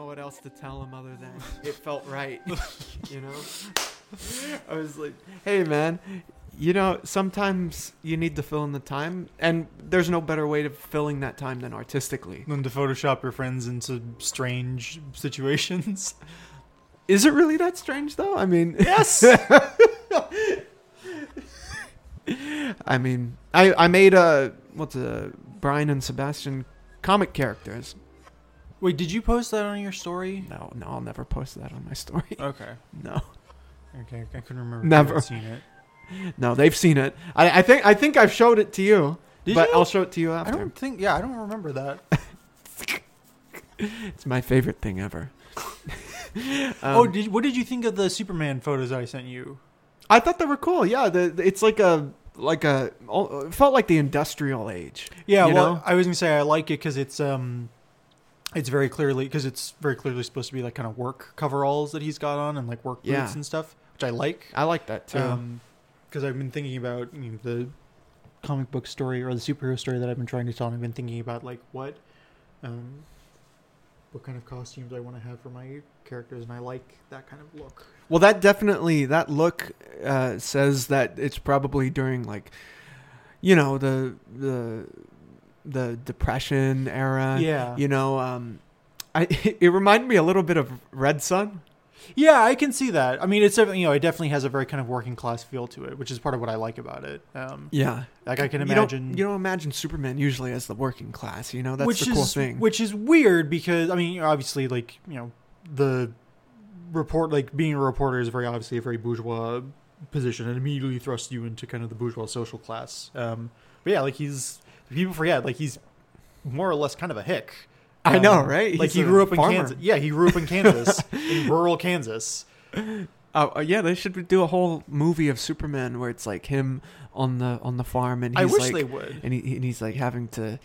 know what else to tell him other than it felt right. you know? I was like, hey, man, you know, sometimes you need to fill in the time, and there's no better way of filling that time than artistically. Than to Photoshop your friends into strange situations. Is it really that strange, though? I mean, Yes. I mean, I I made a what's a Brian and Sebastian comic characters. Wait, did you post that on your story? No, no, I'll never post that on my story. Okay. No, Okay, I couldn't remember. Never. I'd seen it. no, they've seen it. I, I think I think I've showed it to you, Did but you? I'll show it to you after. I don't think. Yeah, I don't remember that. It's my favorite thing ever. oh, Um, did what did you think of the Superman photos I sent you? I thought they were cool. Yeah, the, the- it's like a like a felt like the industrial age. Yeah, well, know? I was gonna say I like it because it's um, it's very clearly because it's very clearly supposed to be like kind of work coveralls that he's got on and like work boots Yeah. and stuff, which I like. I like that too. Um, because I've been thinking about you know, the comic book story or the superhero story that I've been trying to tell, and I've been thinking about like what, um, what kind of costumes I want to have for my characters, and I like that kind of look. well, that definitely that look uh, says that it's probably during like, you know, the the the depression era. yeah, You know, um, I it reminded me a little bit of Red Son. yeah, I can see that. I mean, it's you know, it definitely has a very kind of working class feel to it, which is part of what I like about it. Um, Yeah, like I can you imagine. don't, you don't imagine Superman usually as the working class. You know, that's which the cool is thing. which is weird because I mean, obviously, like you know, the report, like being a reporter, is very obviously a very bourgeois position, and immediately thrusts you into kind of the bourgeois social class. Um, but yeah, like he's people forget, like he's more or less kind of a hick. I know, Um, right? Like He's he grew up in. Kansas. Yeah, he grew up in Kansas, in rural Kansas. Oh uh, yeah, they should do a whole movie of Superman where it's like him on the on the farm and I he's wish like they would. and he and he's like having to.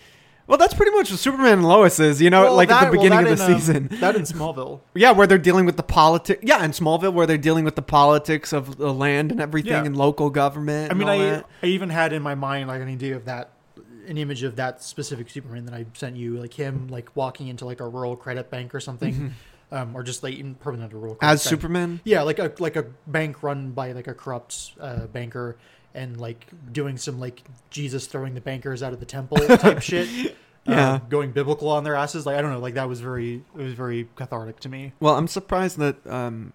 Well, that's pretty much what Superman and Lois is, you know, Well, like that- at the beginning that of the in, um, season. that in Smallville. yeah, where they're dealing with the politics. Yeah, in Smallville, where they're dealing with the politics of the land and everything Yeah. and local government. I mean, and all I that. I even had in my mind like an idea of that, an image of that specific Superman that I sent you, like him like walking into like a rural credit bank or something, um, or just like in probably not a rural credit as bank. Superman. Yeah, like a like a bank run by like a corrupt uh, banker, and like doing some like Jesus throwing the bankers out of the temple type shit. Yeah. uh, going biblical on their asses. Like I don't know, like that was very it was very cathartic to me. Well, I'm surprised that um,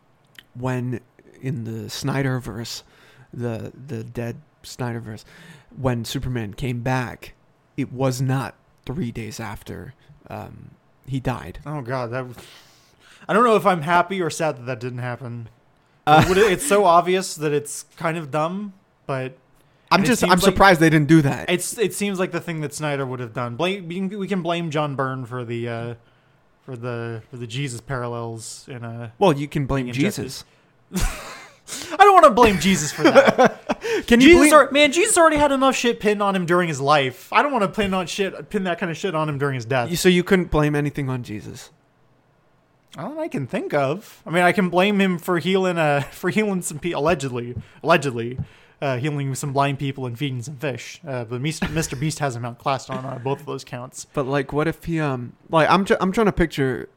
when in the Snyderverse, the the dead Snyderverse, when Superman came back, it was not three days after um, he died. Oh god, that. Was... I don't know if I'm happy or sad that that didn't happen. Uh, it's so obvious that it's kind of dumb, but I'm just I'm like- surprised they didn't do that. it's it seems like the thing that Snyder would have done. Blame we can, we can blame John Byrne for the uh, for the for the Jesus parallels in a. well, you can blame. Jesus. I don't want to blame Jesus for that. Can you Jesus, ar- man, Jesus already had enough shit pinned on him during his life. I don't want to pin on shit, pin that kind of shit on him during his death. you- so you couldn't blame anything on Jesus. All I can think of. I mean, I can blame him for healing, uh, for healing some people allegedly, allegedly, uh, healing some blind people and feeding some fish. Uh, but Mis- Mr. Beast has him outclassed on uh, both of those counts. But like, what if he um like I'm tr- I'm trying to picture,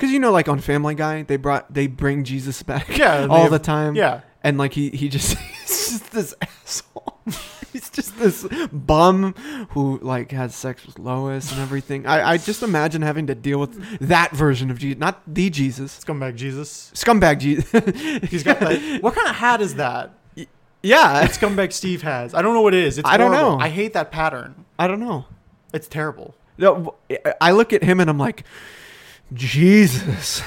because you know like on Family Guy they brought they bring Jesus back Yeah, all the time. Yeah, and like he he just he's just this asshole. he's just this bum who like has sex with Lois and everything. I I just imagine having to deal with that version of Jesus, not the Jesus, scumbag Jesus. scumbag Jesus. He's got that. what kind of hat is that? yeah, That scumbag Steve has. I don't know what it is. It's I don't horrible. know. I hate that pattern. I don't know. It's terrible. No, I look at him and I'm like, Jesus.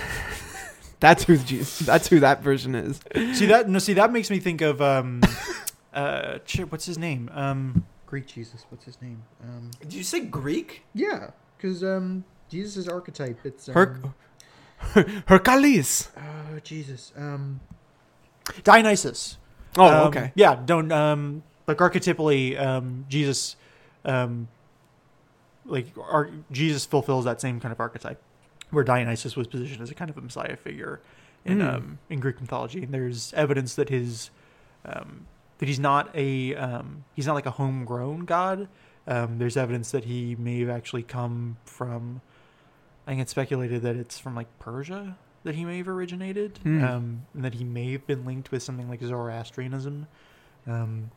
That's who Jesus. That's who that version is. See that? No, see that makes me think of um, uh, what's his name? Um, Greek Jesus. What's his name? Um, Did you say Greek? yeah, because um, Jesus' archetype. It's um, Her- Hercules. Oh Jesus. Um Dionysus. Oh, Um, okay. Yeah, don't um like archetypally um Jesus um like ar- Jesus fulfills that same kind of archetype where Dionysus was positioned as a kind of a messiah figure in Mm. um in Greek mythology and there's evidence that his um that he's not a um he's not like a homegrown god. Um there's evidence that he may have actually come from I think it's speculated that it's from like Persia that he may have originated, um, and that he may have been linked with something like Zoroastrianism. Um,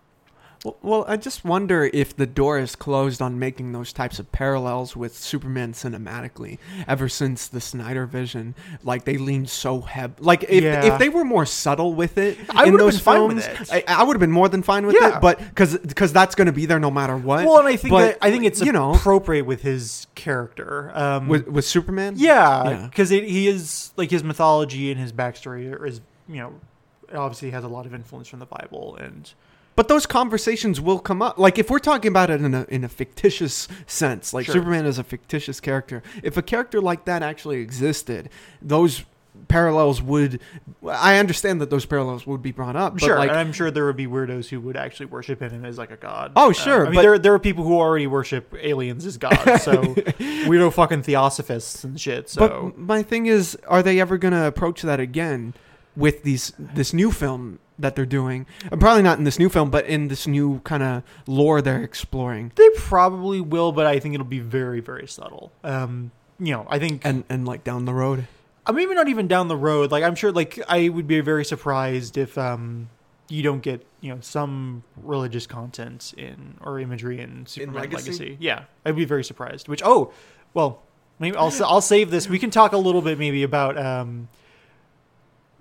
Well, I just wonder if the door is closed on making those types of parallels with Superman cinematically. Ever since the Snyder Vision, like they leaned so heavy. Like if Yeah. if they were more subtle with it, I in those been fine with films, it. I, I would have been more than fine with Yeah. it. But because because that's going to be there no matter what. well, and I think but, that, I think it's you know appropriate with his character. Um, with with Superman. Yeah, Yeah. because he is like his mythology and his backstory is you know obviously has a lot of influence from the Bible and But those conversations will come up. Like if we're talking about it in a in a fictitious sense, like Sure. Superman is a fictitious character. If a character like that actually existed, those parallels would. I understand that those parallels would be brought up. But sure, like, and I'm sure there would be weirdos who would actually worship him as like a god. Oh, Uh, sure, I mean, but- there there are people who already worship aliens as gods, so weirdo fucking theosophists and shit. So but my thing is, are they ever going to approach that again with these this new film that they're doing? Probably not in this new film, but in this new kind of lore they're exploring. they probably will, but I think it'll be very very subtle. Um, you know, I think And and like down the road. Uh, maybe not even down the road. Like I'm sure, like I would be very surprised if um you don't get you know some religious content in or imagery in Superman Legacy? Legacy. Yeah, I'd be very surprised. Which oh, well, maybe I'll I'll save this. We can talk a little bit maybe about um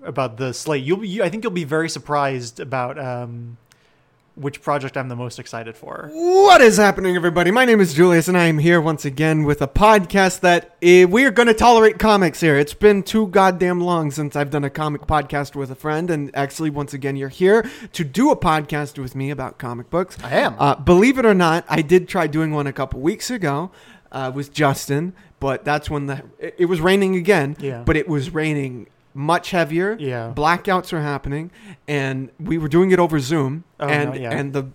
about the slate. You'll be, you, I think you'll be very surprised about um which project I'm the most excited for. What is happening, everybody? My name is Julius, and I am here once again with a podcast that eh, we are going to tolerate comics here. It's been too goddamn long since I've done a comic podcast with a friend, and actually, once again, you're here to do a podcast with me about comic books. I am. Uh, believe it or not, I did try doing one a couple weeks ago uh, with Justin, but that's when the it, it was raining again. Yeah. But it was raining much heavier. Yeah. Blackouts are happening, and we were doing it over Zoom, Oh, and no, yeah. and the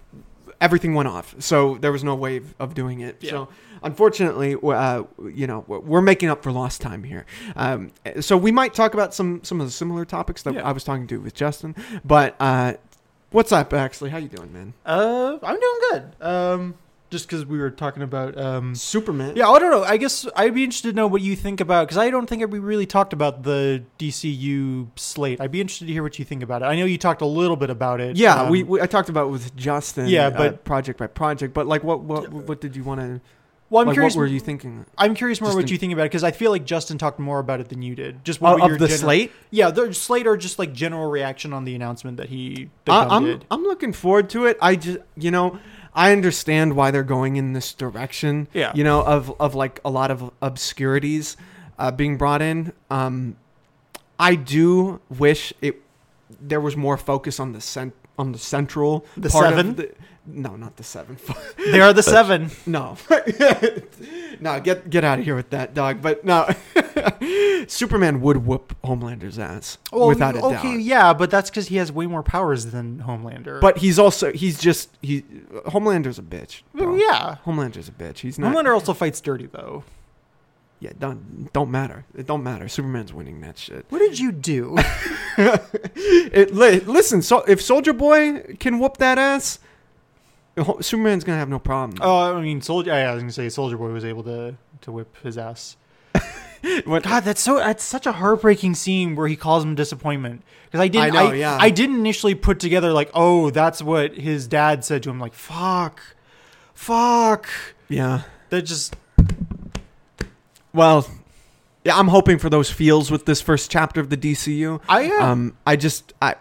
everything went off, so there was no way of- of doing it. Yeah. So unfortunately, uh, you know, we're we're making up for lost time here. Um, so we might talk about some some of the similar topics that Yeah. I was talking to with Justin, but. Uh, What's up, Axley? How you doing, man? Uh, I'm doing good. Um, just because we were talking about um Superman. Yeah, I don't know. I guess I'd be interested to know what you think about because I don't think we really talked about the DCU slate. I'd be interested to hear what you think about it. I know you talked a little bit about it. Yeah, um, we, we I talked about it with Justin. Yeah, uh, but- project by project. But like, what what what did you want to? Well, I'm like, curious. What were you thinking? I'm curious more just what in- you think about it because I feel like Justin talked more about it than you did. Just what Of, were your of the gener- slate? Yeah, the slate or just like general reaction on the announcement that he that I, Gunn I'm did. I'm looking forward to it. I just you know I understand why they're going in this direction. Yeah. You know of of like a lot of obscurities uh, being brought in. Um, I do wish it there was more focus on the cent on the central The part of seven? the- no, not the seven. They are the seven. No, no, get get out of here with that dog. But no, Superman would whoop Homelander's ass without a okay, doubt. yeah, but that's because he has way more powers than Homelander. But he's also he's just he Homelander's a bitch. bro. Mm, yeah, Homelander's a bitch. He's not. Homelander also fights dirty though. Yeah, don't don't matter. It don't matter. Superman's winning that shit. What did you do? It li- listen. So if Soldier Boy can whoop that ass, Superman's gonna have no problem. Oh, I mean, Soldier. Yeah, I was gonna say Soldier Boy was able to to whip his ass. When- God, that's so that's such a heartbreaking scene where he calls him disappointment because I didn't. I know, I, yeah. I didn't initially put together like, oh, that's what his dad said to him. Like, fuck, fuck. yeah. That just Well, yeah. I'm hoping for those feels with this first chapter of the DCU. I am. Um, I just I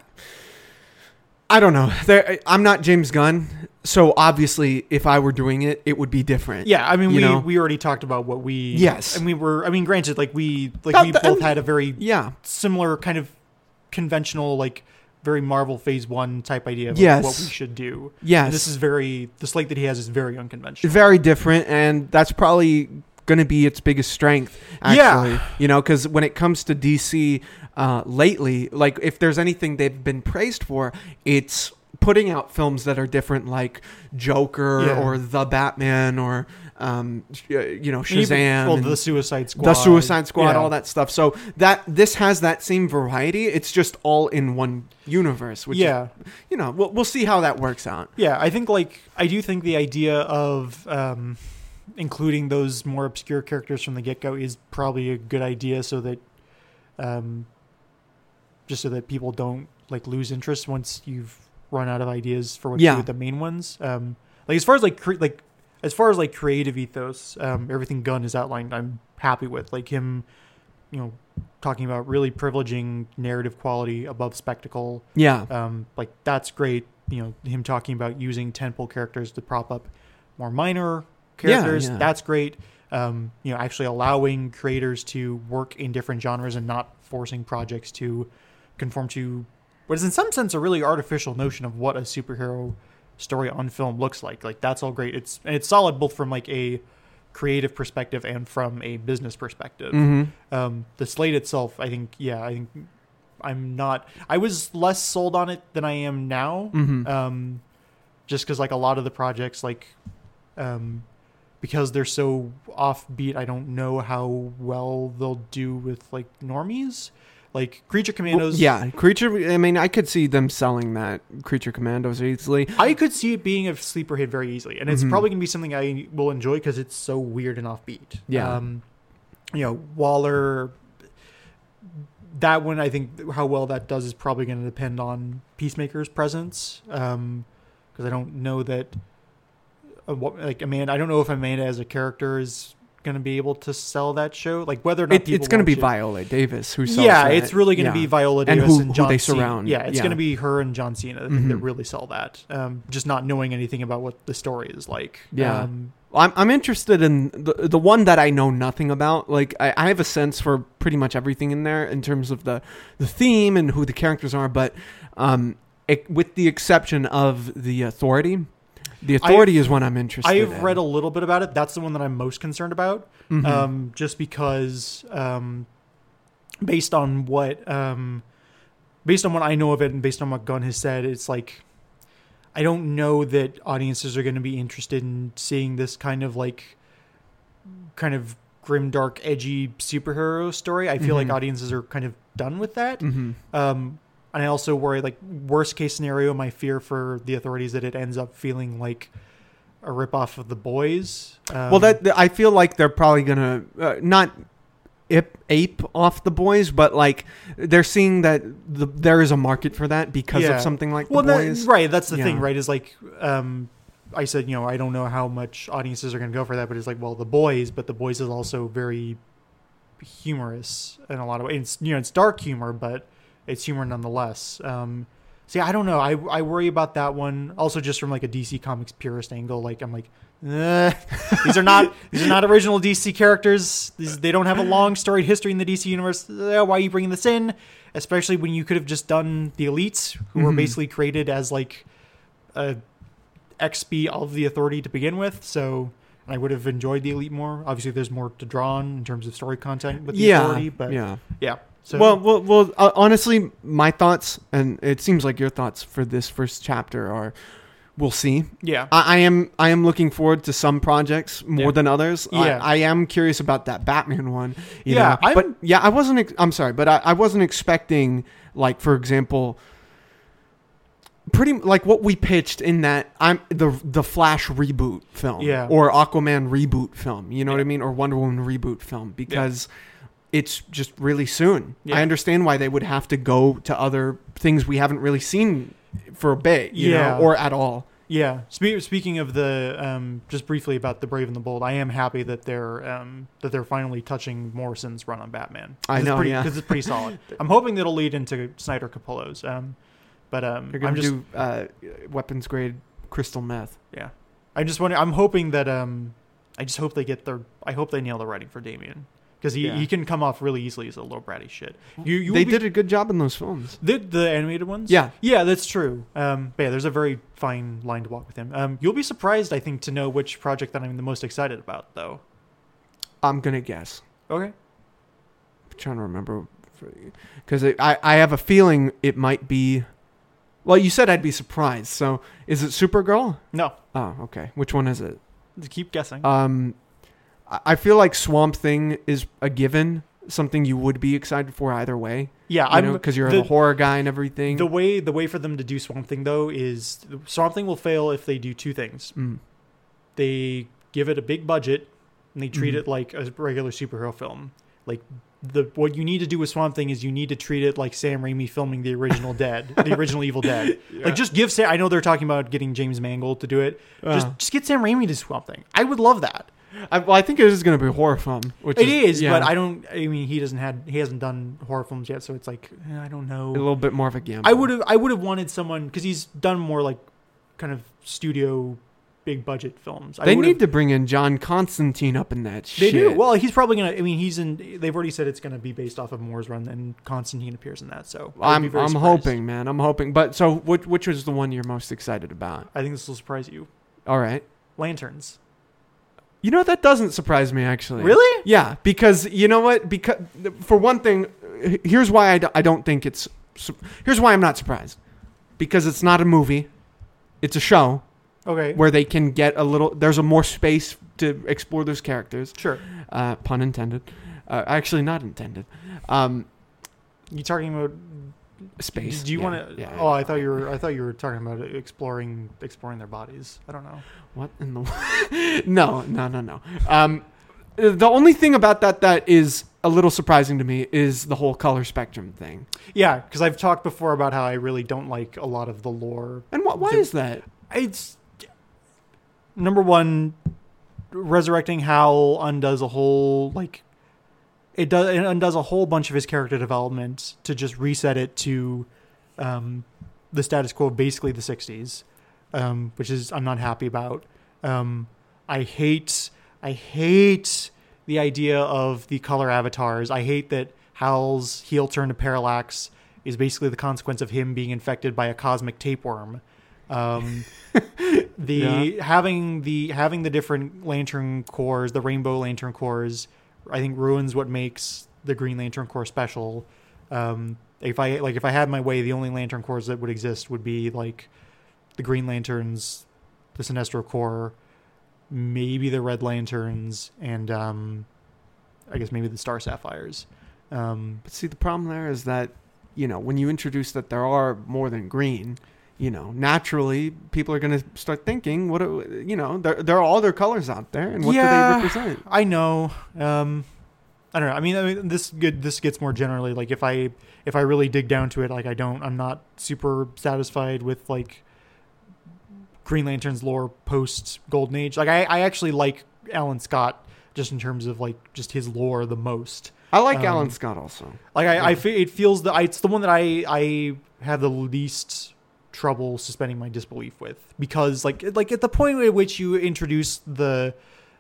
I don't know. There, I'm not James Gunn, so obviously, if I were doing it, it would be different. yeah, I mean, we know? we already talked about what we. Yes. and we were. I mean, granted, like we like we that- both had a very yeah, similar kind of conventional like. Very Marvel Phase One type idea of like, Yes. what we should do. yes. And this is very the slate that he has is very unconventional. very different, and that's probably going to be its biggest strength. Yeah. Actually, you know, because when it comes to DC uh, lately, like if there's anything they've been praised for, it's putting out films that are different, like Joker Yeah. or The Batman or um, uh, you know Shazam. well, the Suicide Squad, the Suicide Squad, Yeah. all that stuff. So that this has that same variety. It's just all in one universe. Which yeah, is, you know, we'll we'll see how that works out. yeah. I think like I do think the idea of um, including those more obscure characters from the get go is probably a good idea, so that um, just so that people don't like lose interest once you've run out of ideas for what to do with the main ones. Um, like as far as like cre- like as far as like creative ethos, um, everything Gunn has outlined, I'm happy with. Like him, you know, talking about really privileging narrative quality above spectacle. Yeah. Um, like that's great. You know, him talking about using tentpole characters to prop up more minor Yeah, characters. yeah. That's great. Um, you know, actually allowing creators to work in different genres and not forcing projects to conform to what is in some sense a really artificial notion of what a superhero story on film looks like. Like that's all great. It's and it's solid both from like a creative perspective and from a business perspective hmm um, the slate itself, I think, yeah, I think I'm not. I was less sold on it than I am now, hmm um, just because like a lot of the projects, like, um, because they're so offbeat, I don't know how well they'll do with like normies, like Creature Commandos. yeah, creature. I mean, I could see them selling that creature commandos easily. I could see it being a sleeper hit very easily, and it's Mhm. probably gonna be something I will enjoy because it's so weird and offbeat. Yeah. um, you know, Waller. That one, I think, how well that does is probably going to depend on Peacemaker's presence, because I don't know that, like Amanda. I don't know if Amanda as a character is going to be able to sell that show. Like whether or not It, people it's going to be it. Viola Davis who sells Yeah, that. it's really going to Yeah. be Viola And Davis who- and who John they Cena. surround. Yeah, it's Yeah. going to be her and John Cena. Think that really sell that. Um, just not knowing anything about what the story is like. Yeah. Um, I'm I'm interested in the the one that I know nothing about. Like I, I have a sense for pretty much everything in there in terms of the the theme and who the characters are, but um, it, with the exception of the authority, the authority is one I'm interested. I've in. read a little bit about it. That's the one that I'm most concerned about. Mhm. Um, just because, um, based on what, um, based on what I know of it, and based on what Gunn has said, it's like I don't know that audiences are going to be interested in seeing this kind of like, kind of grim, dark, edgy superhero story. I feel like Mhm. audiences are kind of done with that. Mhm. Um, and I also worry, like, worst case scenario, my fear for the authorities that it ends up feeling like a ripoff of the boys. Um, well, that I feel like they're probably gonna uh, not ip, ape off the boys, but like they're seeing that the, there is a market for that because Yeah. of something like well, the that- boys. right. That's the thing, right? Is like, um, I said, you know, I don't know how much audiences are going to go for that, but it's like, well, the boys, but the boys is also very humorous in a lot of ways. It's you know, it's dark humor, but it's humor nonetheless. Um, see, I don't know. I I worry about that one. Also, just from like a DC Comics purist angle, like I'm like. "Eh, these are not these are not original DC characters. These, they don't have a long storied history in the DC universe. Eh, why are you bringing this in? Especially when you could have just done the elites, who were Mhm. basically created as like a expy of the authority to begin with. So I would have enjoyed the elite more. Obviously, there's more to draw on in terms of story content with the yeah, authority, but yeah. yeah. So well, well, well. Uh, honestly, my thoughts, and it seems like your thoughts for this first chapter are, we'll see. yeah, I, I am, I am looking forward to some projects more Yeah. than others. I- Yeah. I, am curious about that Batman one. you Yeah, but yeah, I wasn't. Ex- I'm sorry, but I, I wasn't expecting, like, for example. Pretty like what we pitched in that I'm the the Flash reboot film, Yeah. or Aquaman reboot film. You know what I mean, or Wonder Woman reboot film because it's just really soon. Yeah. I understand why they would have to go to other things we haven't really seen for a bit, you Yeah. know, or at all. yeah. Spe- speaking of the, um, just briefly about the Brave and the Bold, I am happy that they're um, that they're finally touching Morrison's run on Batman. I know, pretty, yeah. because it's pretty solid. I'm hoping that'll lead into Snyder Capullo's. Um, but um, They're gonna I'm just do uh, weapons grade crystal meth. yeah. I just wonder. I'm hoping that um, I just hope they get their. I hope they nail the writing for Damian because he, Yeah. he can come off really easily as a little bratty shit. You, you they be- did a good job in those films. the the animated ones. Yeah. yeah, that's true. Um, but yeah, there's a very fine line to walk with him. Um, you'll be surprised, I think, to know which project that I'm the most excited about, though. I'm gonna guess. Okay. I'm trying to remember because I I have a feeling it might be. Well, you said I'd be surprised. So is it Supergirl? No, Oh, okay. Which one is it? keep guessing. Um, I feel like Swamp Thing is a given, something you would be excited for either way. yeah, You I'm know, because you're the, a horror guy and everything. the way the way for them to do Swamp Thing though is Swamp Thing will fail if they do two things. Mm. They give it a big budget and they treat Mhm. it like a regular superhero film. Like the what you need to do with Swamp Thing is you need to treat it like Sam Raimi filming the original Dead, the original Evil Dead. Like just give Sam. I know they're talking about getting James Mangold to do it. Just Uh. just get Sam Raimi to Swamp Thing. I would love that. I, well, I think it is going to be a horror film. Which It is, yeah, but I don't. I mean, he doesn't had he hasn't done horror films yet, so it's like eh, I don't know. a little bit more of a gamble. I would have I would have wanted someone because he's done more like kind of studio big budget films. I They would've- need to bring in John Constantine up in that shit. They shit. do. Well, he's probably gonna. I mean, he's in. They've already said it's gonna be based off of Moore's Run, and Constantine appears in that. So I would I'm very I'm surprised. hoping, man. I'm hoping. But so, which which was the one you're most excited about? I think this will surprise you. All right. Lanterns. You know that doesn't surprise me actually. Really? Yeah, because you know what? Because for one thing, here's why I, d- I don't think it's. Here's why I'm not surprised. Because it's not a movie, it's a show Okay. where they can get a little. There's a more space to explore those characters. Sure. Uh, pun intended. Uh, actually, not intended. Um, You talking about space. Do you yeah, want to? yeah, oh, I thought you were. I thought you were talking about exploring exploring their bodies. I don't know. What in the? no, no, no, no. Um, the only thing about that that is a little surprising to me is the whole color spectrum thing. Yeah, because I've talked before about how I really don't like a lot of the lore. And what? Why The- is that? It's number one. Resurrecting Hal undoes a whole like it does it undoes a whole bunch of his character development to just reset it to um, the status quo of basically the '60s, um, which is I'm not happy about. Um, I hate I hate the idea of the color avatars. I hate that Hal's heel turn to Parallax is basically the consequence of him being infected by a cosmic tapeworm. Um, the Yeah. having the having the different lantern corps, the rainbow lantern corps, I think ruins what makes the Green Lantern Corps special. Um, if I like, if I had my way, the only Lantern Corps that would exist would be like the Green Lanterns, the Sinestro Corps, maybe the Red Lanterns, and um, I guess maybe the Star Sapphires. Um, But see, the problem there is that you know when you introduce that there are more than green, you know, naturally people are going to start thinking, what do- you know, there there are all their colors out there, and what Yeah. do they represent? I know. Um, I don't know. I mean, I mean, this good. This gets more generally like if I if I really dig down to it, like I don't. I'm not super satisfied with like Green Lantern's lore post Golden Age. Like I, I actually like Alan Scott just in terms of like just his lore the most. I like Um, Alan Scott also. Like I, I Yeah. fe- it feels that I, it's the one that I I have the least trouble suspending my disbelief with. Because like like at the point at which you introduce the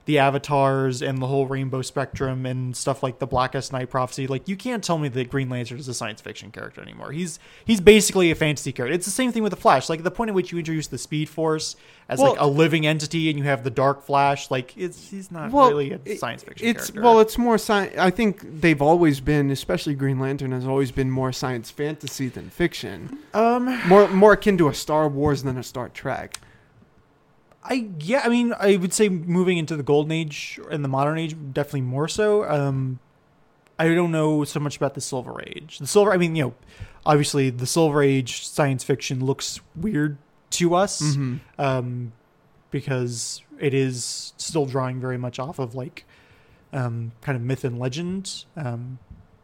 the avatars and the whole rainbow spectrum and stuff like the Blackest Night prophecy, like you can't tell me that Green Lantern is a science fiction character anymore. He's he's basically a fantasy character. It's the same thing with the Flash. Like the point at which you introduce the Speed Force as Well- like a living entity and you have the Dark Flash, like it's he's not Well, really a science fiction It's character. well, it's more science I think they've always been, especially Green Lantern, has always been more science fantasy than fiction. um More more akin to a Star Wars than a Star Trek. I yeah, I mean, I would say moving into the golden age and the modern age, definitely more so. Um, I don't know so much about the silver age. The silver, I mean, you know, obviously the silver age science fiction looks weird to us, Mm-hmm. um, because it is still drawing very much off of like, um, kind of myth and legend. Um,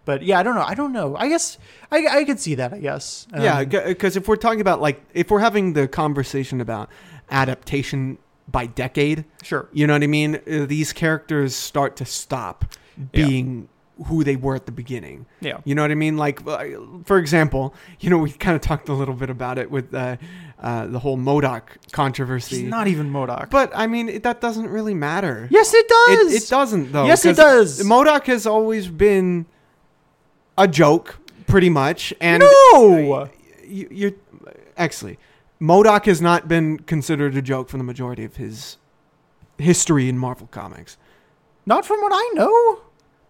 but yeah, I don't know. I don't know. I guess I I could see that. I guess. Um, yeah, because if we're talking about like if we're having the conversation about adaptation by decade, sure. you know what I mean? Uh, These characters start to stop Yeah. being who they were at the beginning. Yeah. You know what I mean? Like, uh, for example, you know, we kind of talked a little bit about it with uh, uh, the whole MODOK controversy. He's not even MODOK. but I mean, it, that doesn't really matter. yes, it does. It, it doesn't though. Yes, it does. MODOK has always been a joke, pretty much, and no. you, you're actually MODOK has not been considered a joke for the majority of his history in Marvel Comics. Not from what I know.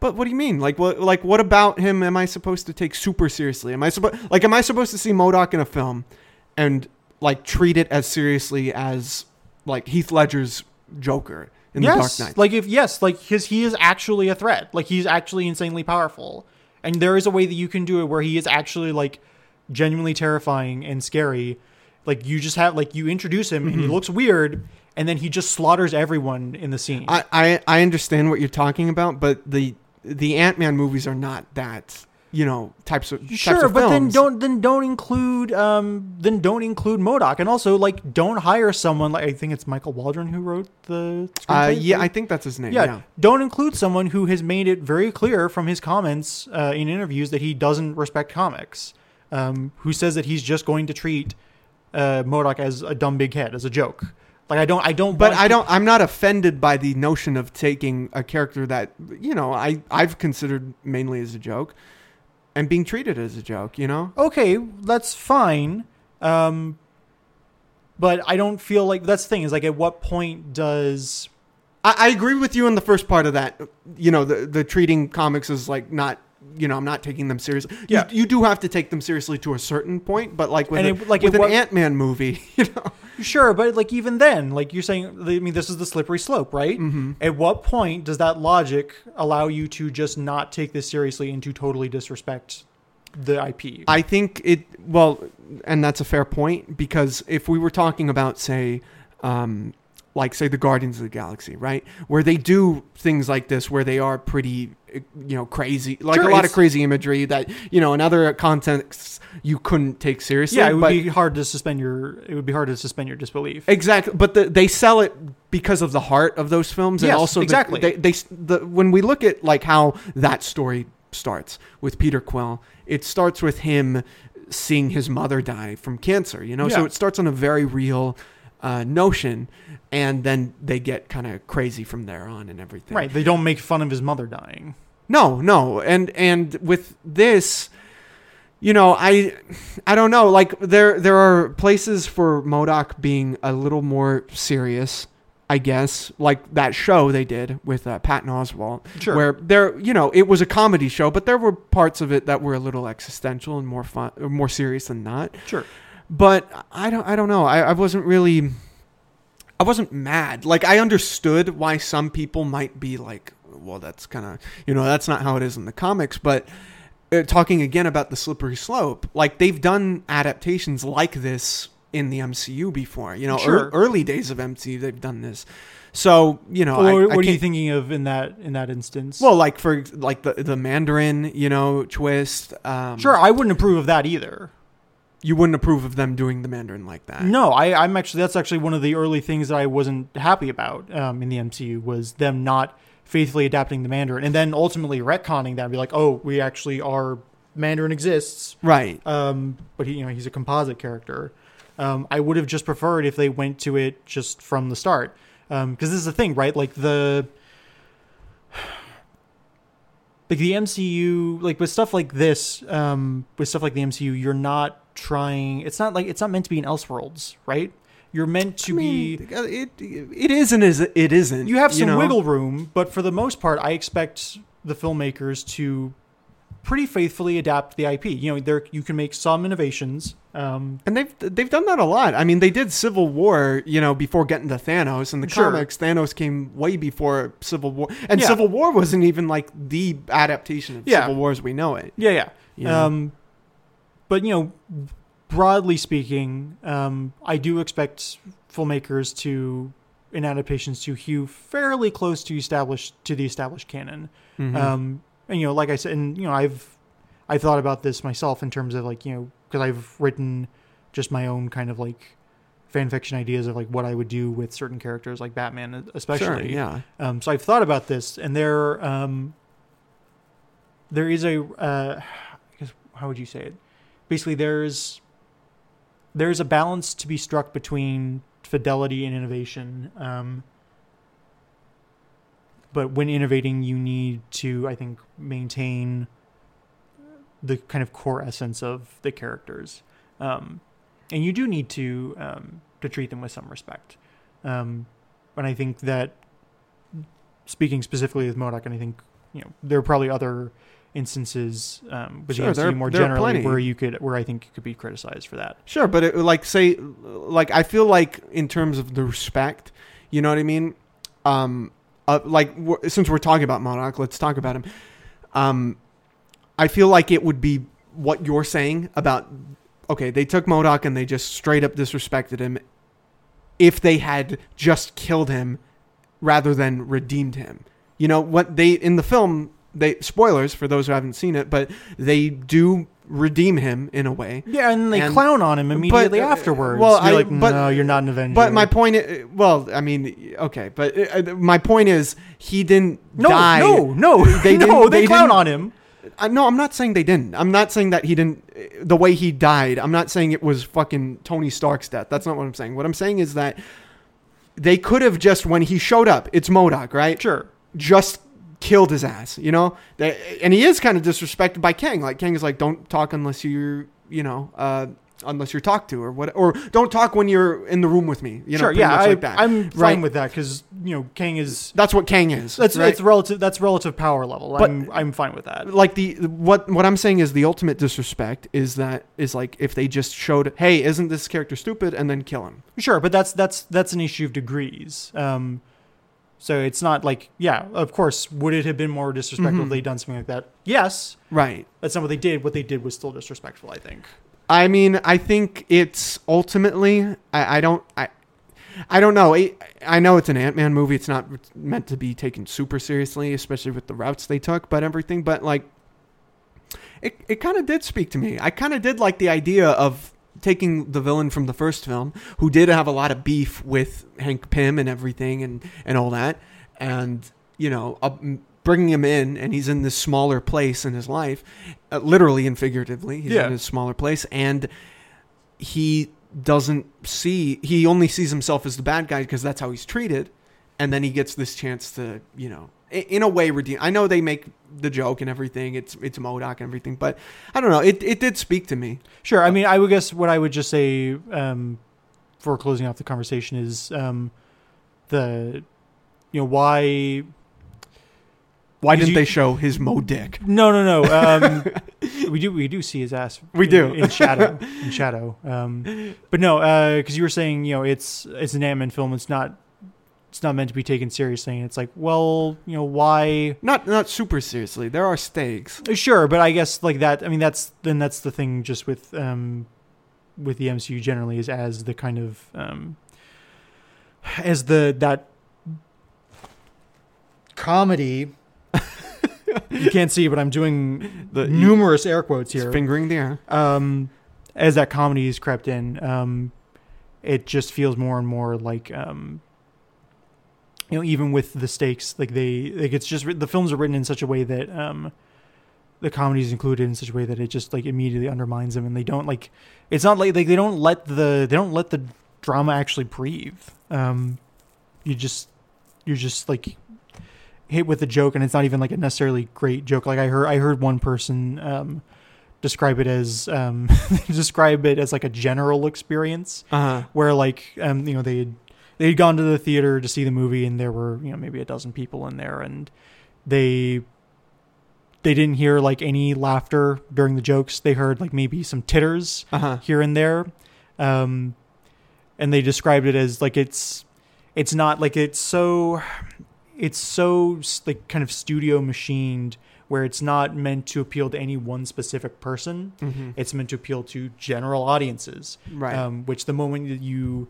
But what do you mean? Like what? Like what about him? Am I supposed to take super seriously? Am I supposed like am I supposed to see MODOK in a film and like treat it as seriously as like Heath Ledger's Joker in yes. The Dark Knight? Like if yes, like his he is actually a threat. Like he's actually insanely powerful. And there is a way that you can do it where he is actually like genuinely terrifying and scary. Like you just have like you introduce him and he Mhm. looks weird, and then he just slaughters everyone in the scene. I, I I understand what you're talking about, but the the Ant Man movies are not that you know types of types Sure, of but then don't then don't include um then don't include MODOK, and also like don't hire someone like I think it's Michael Waldron who wrote the Uh, screenplay? yeah, I think that's his name. yeah, Yeah. don't include someone who has made it very clear from his comments uh, in interviews that he doesn't respect comics. Um, who says that he's just going to treat uh, MODOK as a dumb big head, as a joke. Like I don't, I don't. But I don't. I'm not offended by the notion of taking a character that you know I I've considered mainly as a joke, and being treated as a joke. You know. okay, that's fine. Um, but I don't feel like that's the thing is like at what point does I, I agree with you in the first part of that. You know, the the treating comics as like not. You know, I'm not taking them seriously. You, Yeah. you do have to take them seriously to a certain point, but like with, And a, it- like with an wa- Ant Man movie, you know. sure, but like even then, like you're saying, I mean, this is the slippery slope, right? Mm-hmm. At what point does that logic allow you to just not take this seriously and to totally disrespect the IP? I think it well, and that's a fair point because if we were talking about, say, um, like say the Guardians of the Galaxy, right, where they do things like this, where they are pretty, uh, you know, crazy, like Sure, a lot of crazy imagery that you know in other contexts you couldn't take seriously. yeah, it would but be hard to suspend your. It would be hard to suspend your disbelief. Exactly, but the, they sell it because of the heart of those films, and Yes, also the- exactly. they, they the when we look at like how that story starts with Peter Quill, it starts with him seeing his mother die from cancer. You know, so it starts on a very real uh, notion, and then they get kind of crazy from there on and everything. Right. They don't make fun of his mother dying. No, no, and and with this, you know, I, I don't know. Like there, there are places for MODOK being a little more serious. I guess like that show they did with uh, Patton Oswalt, Sure. where there, you know, it was a comedy show, but there were parts of it that were a little existential and more fun, more serious than not. Sure. But I don't, I don't know. I, I wasn't really, I wasn't mad. Like I understood why some people might be like, well, that's kind of, you know, that's not how it is in the comics. But uh, talking again about the slippery slope, like they've done adaptations like this in the MCU before. You know, Sure. ear- early days of MCU, they've done this. So you know, Or I, what I are you thinking of in that in that instance? Well, like for like the the Mandarin, you know, twist. Um, sure, I wouldn't approve of that either. You wouldn't approve of them doing the Mandarin like that. No, I, I'm actually that's actually one of the early things that I wasn't happy about um, in the MCU was them not faithfully adapting the Mandarin and then ultimately retconning that and be like, oh, we actually are Mandarin exists, Right. um, but he, you know he's a composite character. Um, I would have just preferred if they went to it just from the start because this is the thing, right? Like the like the MCU, like with stuff like this, um, with stuff like the MCU, you're not trying. It's not like it's not meant to be an Elseworlds, right? You're meant to I be. it it isn't is it isn't. You have some know? wiggle room, but for the most part, I expect the filmmakers to pretty faithfully adapt the IP. You know, there you can make some innovations. Um, and they've they've done that a lot. I mean, they did Civil War, you know, before getting to Thanos. In the Sure. comics, Thanos came way before Civil War, and Yeah. Civil War wasn't even like the adaptation of Yeah. Civil War as we know it. yeah, yeah. You know? Um, but you know, broadly speaking, um, I do expect filmmakers to, in adaptations, to hew fairly close to established to the established canon. Mhm. Um, and you know, like I said, and you know, I've I thought about this myself in terms of like you know, because I've written just my own kind of like fan fiction ideas of like what I would do with certain characters, like Batman, especially. sure, yeah. Um, so I've thought about this, and there, um, there is a, uh, I guess, how would you say it? Basically, there's there's a balance to be struck between fidelity and innovation. Um, but when innovating, you need to, I think, maintain the kind of core essence of the characters, um, and you do need to um, to treat them with some respect. Um, and I think that speaking specifically with MODOK, and I think you know there are probably other instances um, with Sure, the MCU more there are generally where you could where I think you could be criticized for that. Sure, but it, like say, like I feel like in terms of the respect, you know what I mean. Um, uh, like w- since we're talking about Monarch, let's talk about him. Um, I feel like it would be what you're saying about okay, they took MODOK and they just straight up disrespected him. If they had just killed him rather than redeemed him, you know what they in the film they spoilers for those who haven't seen it, but they do redeem him in a way. Yeah, and they And- clown on him immediately uh, afterwards. well, You're I- like, but- no, you're not an Avenger. But my point, is, well, I mean, okay, but uh, my point is, he didn't no, die. no, no, They no, didn't- they, they clown didn't- on him. Uh, no, I'm not saying they didn't. I'm not saying that he didn't. The way he died, I'm not saying it was fucking Tony Stark's death. That's not what I'm saying. What I'm saying is that they could have just, when he showed up, it's MODOK, right? Sure. Just killed his ass, you know? And he is kind of disrespected by Kang. Like, Kang is like, don't talk unless you're, you know, uh, unless you're talked to or what, or don't talk when you're in the room with me, you know? sure. Yeah, much I, like that. I'm fine Right. with that because you know Kang is That's what Kang is. that's right? it's relative. That's relative power level. But- I'm I'm fine with that. like the what what I'm saying is the ultimate disrespect is that is like if they just showed hey isn't this character stupid and then kill him Sure, but that's that's that's an issue of degrees. Um, so it's not like yeah, of course. Would it have been more disrespectful if Mhm. they'd done something like that? Yes, right that's not what they did. What they did was still disrespectful. I think. I mean I think it's ultimately I, I don't I I don't know I, I know it's an Ant-Man movie it's not meant to be taken super seriously especially with the routes they took but everything but like it it kind of did speak to me I kind of did like the idea of taking the villain from the first film who did have a lot of beef with Hank Pym and everything and and all that and you know uh, bringing him in and he's in this smaller place in his life uh, literally and figuratively he's Yeah. in a smaller place and he doesn't see he only sees himself as the bad guy because that's how he's treated and then he gets this chance to you know in a way redeem i know they make the joke and everything it's it's MODOK and everything but i don't know it, it did speak to me Sure. I mean, I would guess what I would just say um, for closing off the conversation is um, the you know why why didn't you- they show his mo dick no no no um, we do we do see his ass We in- do. in shadow in shadow um, but no because you were saying you know it's it's an Ant-Man film it's not it's not meant to be taken seriously and it's like well you know why not not super seriously there are stakes Sure, but I guess like that. I mean, that's then that's the thing. Just with um, with the MCU generally is as the kind of um, as the that comedy. you can't see, but I'm doing the numerous air quotes here. fingering the air Um, as that comedy has crept in, um, it just feels more and more like um, you know, even with the stakes, like they like it's just the films are written in such a way that um, the comedy is included in such a way that it just like immediately undermines them, and they don't like. It's not like like they don't let the they don't let the drama actually breathe. Um, you just you're just like hit with a joke, and it's not even like a necessarily great joke. Like I heard I heard one person um, describe it as um, describe it as like a general experience uh-huh where like um you know they had they had gone to the theater to see the movie and there were you know maybe a dozen people in there and they they didn't hear like any laughter during the jokes. They heard like maybe some titters uh-huh. here and there um and they described it as like it's it's not like it's so it's so like kind of studio machined where it's not meant to appeal to any one specific person. Hmm it's meant to appeal to general audiences right. um, which the moment that you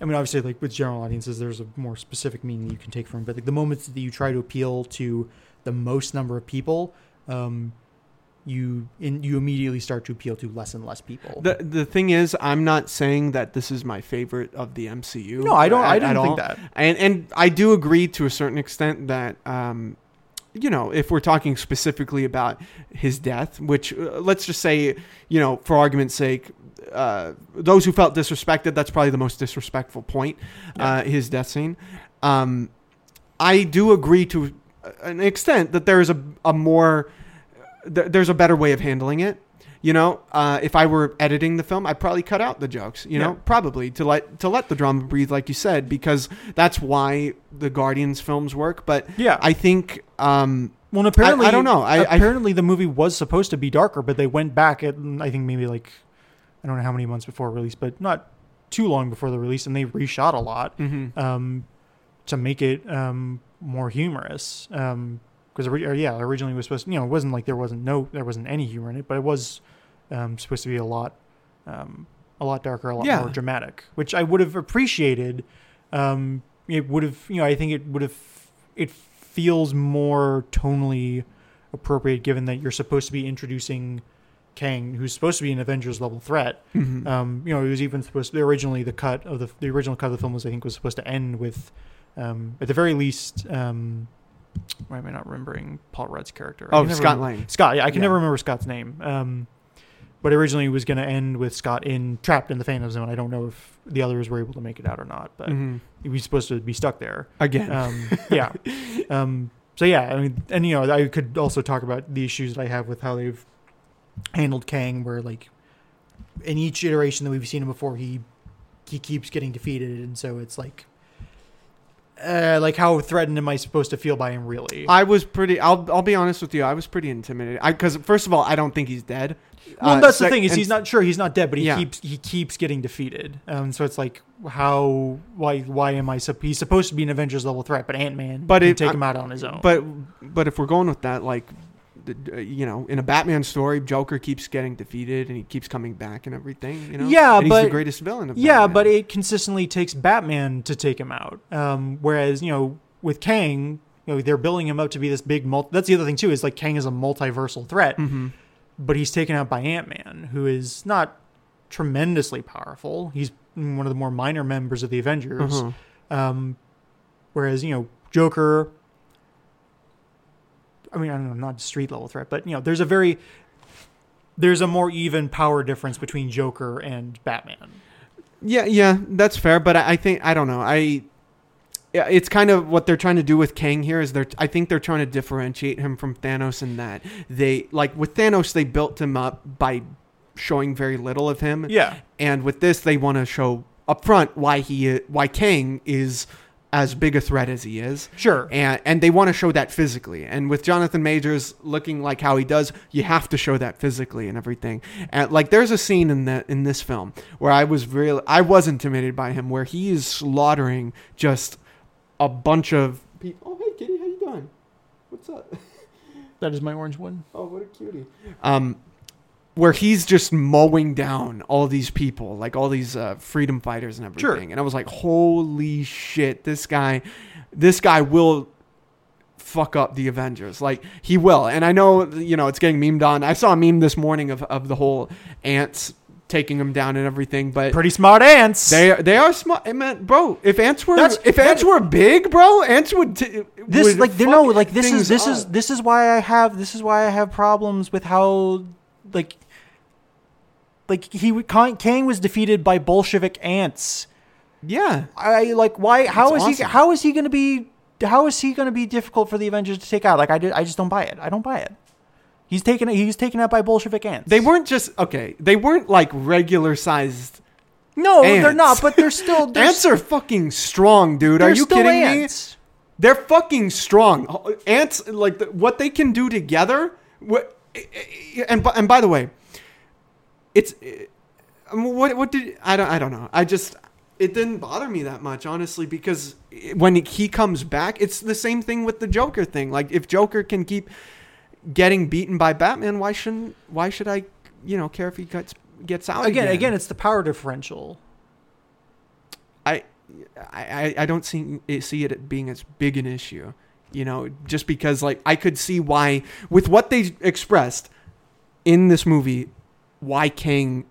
i mean obviously like with general audiences there's a more specific meaning you can take from it but like the moments that you try to appeal to the most number of people um, you in, you immediately start to appeal to less and less people The the thing is, I'm not saying that this is my favorite of the MCU. no i don't i don't think all. that And and I do agree to a certain extent that um, you know, if we're talking specifically about his death, which uh, let's just say, you know, for argument's sake, uh, those who felt disrespected, that's probably the most disrespectful point, uh, his death scene. Um, I do agree to an extent that there is a, a more, th- there's a better way of handling it. You know, uh, if I were editing the film, I'd probably cut out the jokes. You know, probably to let to let the drama breathe, like you said, because that's why the Guardians films work. But yeah I think um, well apparently I don't know. I- I- apparently the movie was supposed to be darker but they went back at i think maybe like i don't know how many months before release but not too long before the release and they reshot a lot mhm. um, to make it um, more humorous. Because or, yeah, originally it was supposed to, you know, it wasn't like there wasn't no there wasn't any humor in it, but it was um, supposed to be a lot, um, a lot darker, a lot Yeah. more dramatic, which I would have appreciated. Um, it would have, you know, I think it would have. It feels more tonally appropriate given that you're supposed to be introducing Kang, who's supposed to be an Avengers level threat. Mhm. Um, you know, it was even supposed to, originally the cut of the the original cut of the film was I think was supposed to end with, um, at the very least, um, why am I not remembering Paul Rudd's character? I oh, Scott remember- Lang. Scott, yeah, I can Yeah. never remember Scott's name. Um, but originally it was going to end with Scott in trapped in the Phantom Zone. I don't know if the others were able to make it out or not, but Mhm. he was supposed to be stuck there. Again. Um, yeah. Um, so yeah, I mean, and you know, I could also talk about the issues that I have with how they've handled Kang, where like in each iteration that we've seen him before, he he keeps getting defeated, and so it's like. Uh, like how threatened am I supposed to feel by him? Really? I was pretty. I'll I'll be honest with you. I was pretty intimidated. I because first of all, I don't think he's dead. Well, Uh, that's the thing is he's not sure he's not dead, but he Yeah. keeps he keeps getting defeated. Um, so it's like how why why am I? sup- He's supposed to be an Avengers level threat, but Ant Man But can it- take I- him out on his own. But but if we're going with that, like, you know, in a Batman story, Joker keeps getting defeated and he keeps coming back and everything. You know, Yeah, and he's the but- greatest villain of yeah, Batman. but it consistently takes Batman to take him out. Um, whereas you know with Kang, you know they're building him up to be this big multi. That's the other thing too is like Kang is a multiversal threat, Mhm. but he's taken out by Ant Man, who is not tremendously powerful. He's one of the more minor members of the Avengers. Uh-huh. Um, whereas you know Joker, I mean I don't know, not street level threat, but you know there's a very there's a more even power difference between Joker and Batman. Yeah, yeah, that's fair. But I, I think I don't know. I it's kind of what they're trying to do with Kang here is they're I think they're trying to differentiate him from Thanos in that they like with Thanos they built him up by showing very little of him, Yeah, and with this they want to show up front why he why Kang is as big a threat as he is. sure. And, and they want to show that physically. And with Jonathan Majors looking like how he does, you have to show that physically and everything. And like there's a scene in that in this film where I was really I was intimidated by him where he is slaughtering just a bunch of people. Oh hey kitty, how you doing? What's up? That is my orange one. Oh what a cutie. Um where he's just mowing down all these people, like all these uh, freedom fighters and everything. Sure. And I was like, holy shit, this guy, this guy will fuck up the Avengers. Like he will. And I know, you know, it's getting memed on. I saw a meme this morning of, of the whole ants taking him down and everything, but Pretty smart ants. they they are smart. I mean, bro, if ants were That's- if ants were big, bro, ants would t- this would like they no like this is this is this is why I have this is why I have problems with how like like he Kang was defeated by Bolshevik ants. yeah. I like why how is It's he awesome. how is he going to be how is he going to be difficult for the Avengers to take out? Like I did I just don't buy it. I don't buy it. He's taken he's taken out by Bolshevik ants. They weren't just okay. They weren't like regular sized No, they're not, but they're still they're, ants are fucking strong, dude. they're you kidding ants. me? They're fucking strong. Ants like the, what they can do together. What and and by the way, it's I mean, what what did I don't I don't know. I just it didn't bother me that much honestly because when he comes back, it's the same thing with the Joker thing. Like if Joker can keep getting beaten by Batman, why shouldn't why should I you know care if he gets gets out Again, again? again, it's the power differential. I, I, I don't see see it being as big an issue, you know, just because like I could see why with what they expressed in this movie, why Kang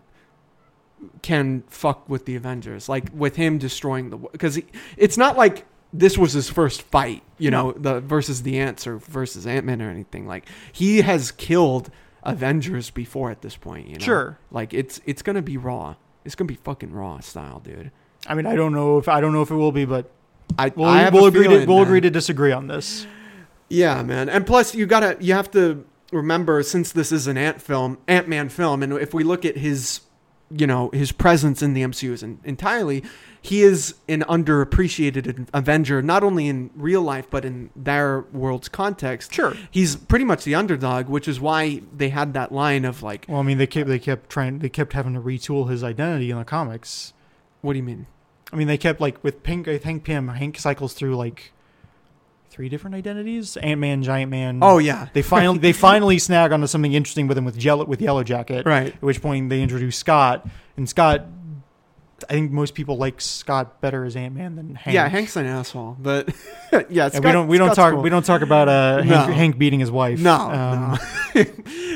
can fuck with the Avengers, like with him destroying the because it's not like this was his first fight, you know, the versus the ants or versus Ant Man or anything. Like he has killed Avengers before at this point, you know. Sure. Like it's it's gonna be raw. It's gonna be fucking raw style, dude. I mean, I don't know if I don't know if it will be, but I, we'll, I we'll agree to we'll man. agree to disagree on this. Yeah, man. And plus, you gotta you have to remember since this is an Ant film, Ant Man film, and if we look at his, you know, his presence in the MCU is en- entirely, he is an underappreciated Avenger, not only in real life but in their world's context. Sure. He's pretty much the underdog, which is why they had that line of like, Well, I mean, they kept they kept trying they kept having to retool his identity in the comics. "What do you mean?" I mean, they kept like with Pink. I think Pam Hank cycles through like three different identities: Ant Man, Giant Man. Oh yeah, They finally they finally snag onto something interesting with him with Yellow with Yellow Jacket. right. At which point they introduce Scott, and Scott. I think most people like Scott better as Ant Man than Hank. Yeah, Hank's an asshole, but yeah, And we don't we don't Scott's talk cool. we don't talk about uh, Hank, Hank beating his wife. No, Um, no.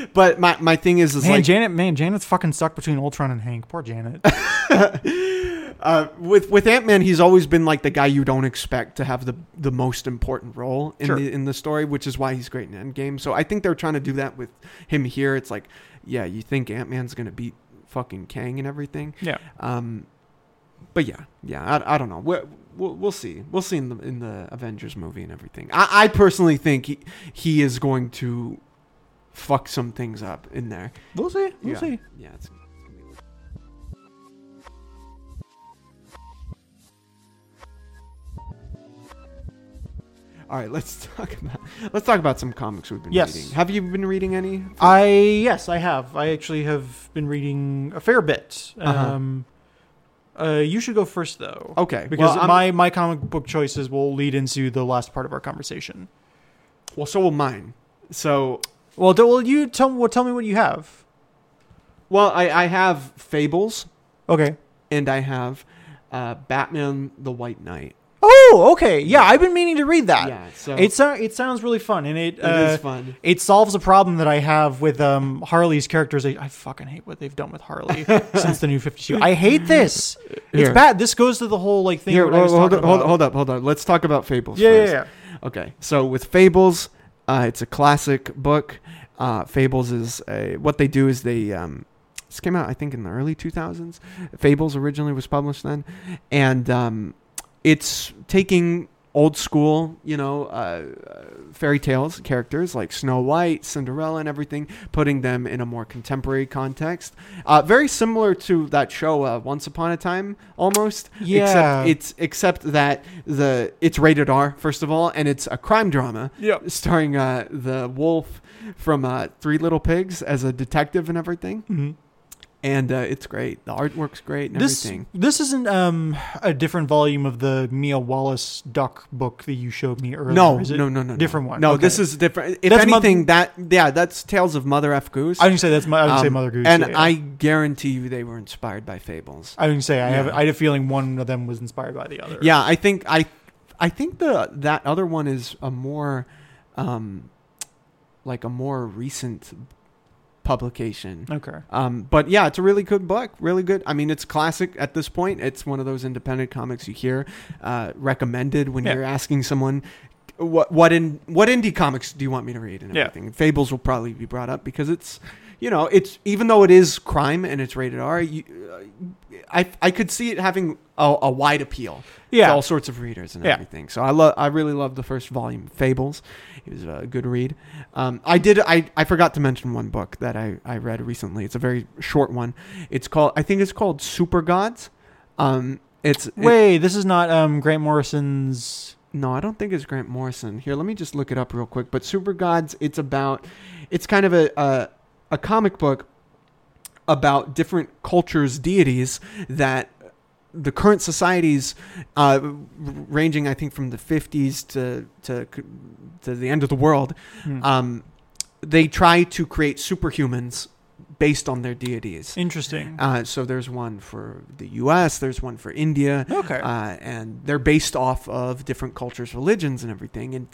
but my my thing is, is Man, like Janet, man, Janet's fucking stuck between Ultron and Hank. Poor Janet. Uh, with with Ant Man, he's always been like the guy you don't expect to have the the most important role in Sure. the in the story, which is why he's great in Endgame. So I think they're trying to do that with him here. It's like, yeah, you think Ant Man's gonna beat fucking Kang and everything. yeah. Um, but yeah, yeah, I, I don't know. We're, we'll we'll see. We'll see in the in the Avengers movie and everything. I, I personally think he he is going to fuck some things up in there. We'll see. We'll yeah. see. Yeah. It's, all right, let's talk about let's talk about some comics we've been Yes. reading. Have you been reading any? I yes, I have. I actually have been reading a fair bit. Uh-huh. Um, uh, you should go first though, okay, because well, my my comic book choices will lead into the last part of our conversation. well, so will mine. So, Well, do, well, you tell well, tell me what you have. well, I I have Fables Okay. and I have uh, Batman: The White Knight. Oh, okay. Yeah, I've been meaning to read that. Yeah, so It so, it sounds really fun, and it it uh, is fun. it solves a problem that I have with um, Harley's characters. I, I fucking hate what they've done with Harley since the new Fifty Two. I hate this. It's Here. bad. This goes to the whole like thing. Here, what I was hold, talking hold, about. hold up, hold up. Let's talk about Fables. Yeah, yeah, first. yeah. Okay, so with Fables, uh, it's a classic book. Uh, Fables is a, what they do is they um, this came out I think in the early 2000s. Fables originally was published then, and um, it's taking old school, you know, uh, uh, fairy tales characters like Snow White, Cinderella, and everything, putting them in a more contemporary context. Uh, very similar to that show uh, Once Upon a Time, almost. Yeah. Except it's except that the it's rated R first of all, and it's a crime drama Yeah. starring uh, the wolf from uh, Three Little Pigs as a detective and everything. Mhm. And uh, it's great. The artwork's great and This everything. this isn't um a different volume of the Mia Wallace duck book that you showed me earlier. No, is it? no, no, no, no. different one? No, Okay. this is different. If That's anything, that yeah, that's Tales of Mother F Goose. I didn't say that's. I say Um, Mother Goose. and yeah, yeah. I guarantee you they were inspired by Fables. I didn't say I have. I had a feeling one of them was inspired by the other. Yeah, I think I, I think the that other one is a more, um, like a more recent publication. Okay. Um, but yeah, it's a really good book. Really good. I mean, it's classic at this point. It's one of those independent comics you hear uh, recommended when Yeah. you're asking someone. What what in what indie comics do you want me to read and Yeah. everything? Fables will probably be brought up because it's, you know, it's even though it is crime and it's rated R, you, uh, I I could see it having a, a wide appeal Yeah. to all sorts of readers and Yeah. everything. So I love I really love the first volume, Fables. It was a good read. Um, I did I, I forgot to mention one book that I, I read recently. It's a very short one. It's called I think it's called Super Gods. Um, it's it- Wait, this is not um Grant Morrison's. no, I don't think it's Grant Morrison. Here, let me just look it up real quick. But Super Gods, it's about, it's kind of a a, a comic book about different cultures' deities that the current societies, uh, ranging I think from the 50s to to to the end of the world, Hmm. um, they try to create superhumans based on their deities. Interesting. Uh, so there's one for the U.S., there's one for India, okay. uh, and they're based off of different cultures, religions, and everything. And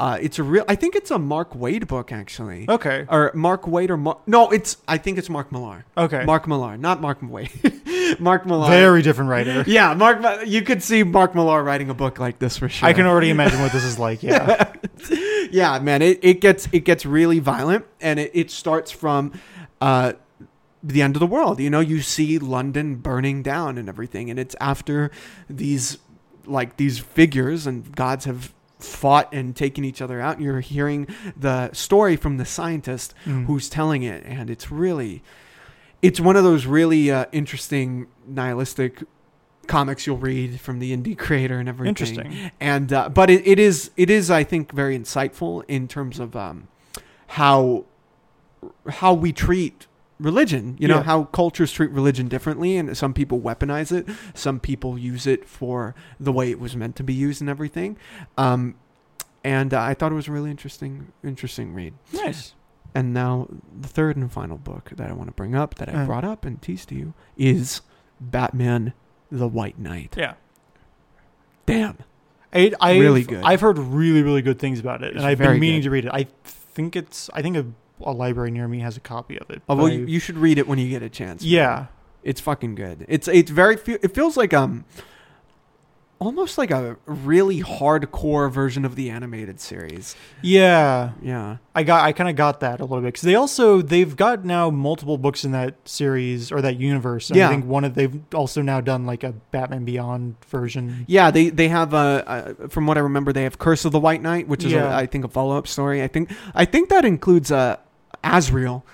uh, it's a real. I think it's a Mark Waid book actually, okay. or Mark Waid or Mar- no, it's. I think it's Mark Millar. Okay. Mark Millar, not Mark Waid. Mark Millar. Very different writer. Yeah, Mark. You could see Mark Millar writing a book like this for sure. I can already imagine what this is like. Yeah. yeah, man, it, it gets it gets really violent, and it, it starts from uh, the end of the world. You know, you see London burning down and everything, and it's after these like these figures and gods have fought and taken each other out. And you're hearing the story from the scientist Mm. who's telling it, and it's really, it's one of those really uh, interesting nihilistic comics you'll read from the indie creator and everything Interesting. and uh, but it, it is it is I think very insightful in terms of um, how how we treat religion. You know Yeah. how cultures treat religion differently, and some people weaponize it. Some people use it for the way it was meant to be used and everything. Um, and uh, I thought it was a really interesting interesting read. Nice. And now the third and final book that I want to bring up that I Uh. brought up and teased to you is Batman: The White Knight. Yeah. Damn. I, I Really good. I've heard really really good things about it, It's and I've been meaning good. to read it. I think it's I think a, a library near me has a copy of it. Oh, well, you, you should read it when you get a chance. man. yeah. It's fucking good. It's it's very fe- it feels like um almost like a really hardcore version of the animated series. Yeah, Yeah. I got I kind of got that a little bit because they also they've got now multiple books in that series or that universe. And Yeah. I think one of they've also now done like a Batman Beyond version. Yeah, they they have uh, uh from what I remember they have Curse of the White Knight, which is Yeah. a, I think a follow-up story. I think I think that includes uh Azrael.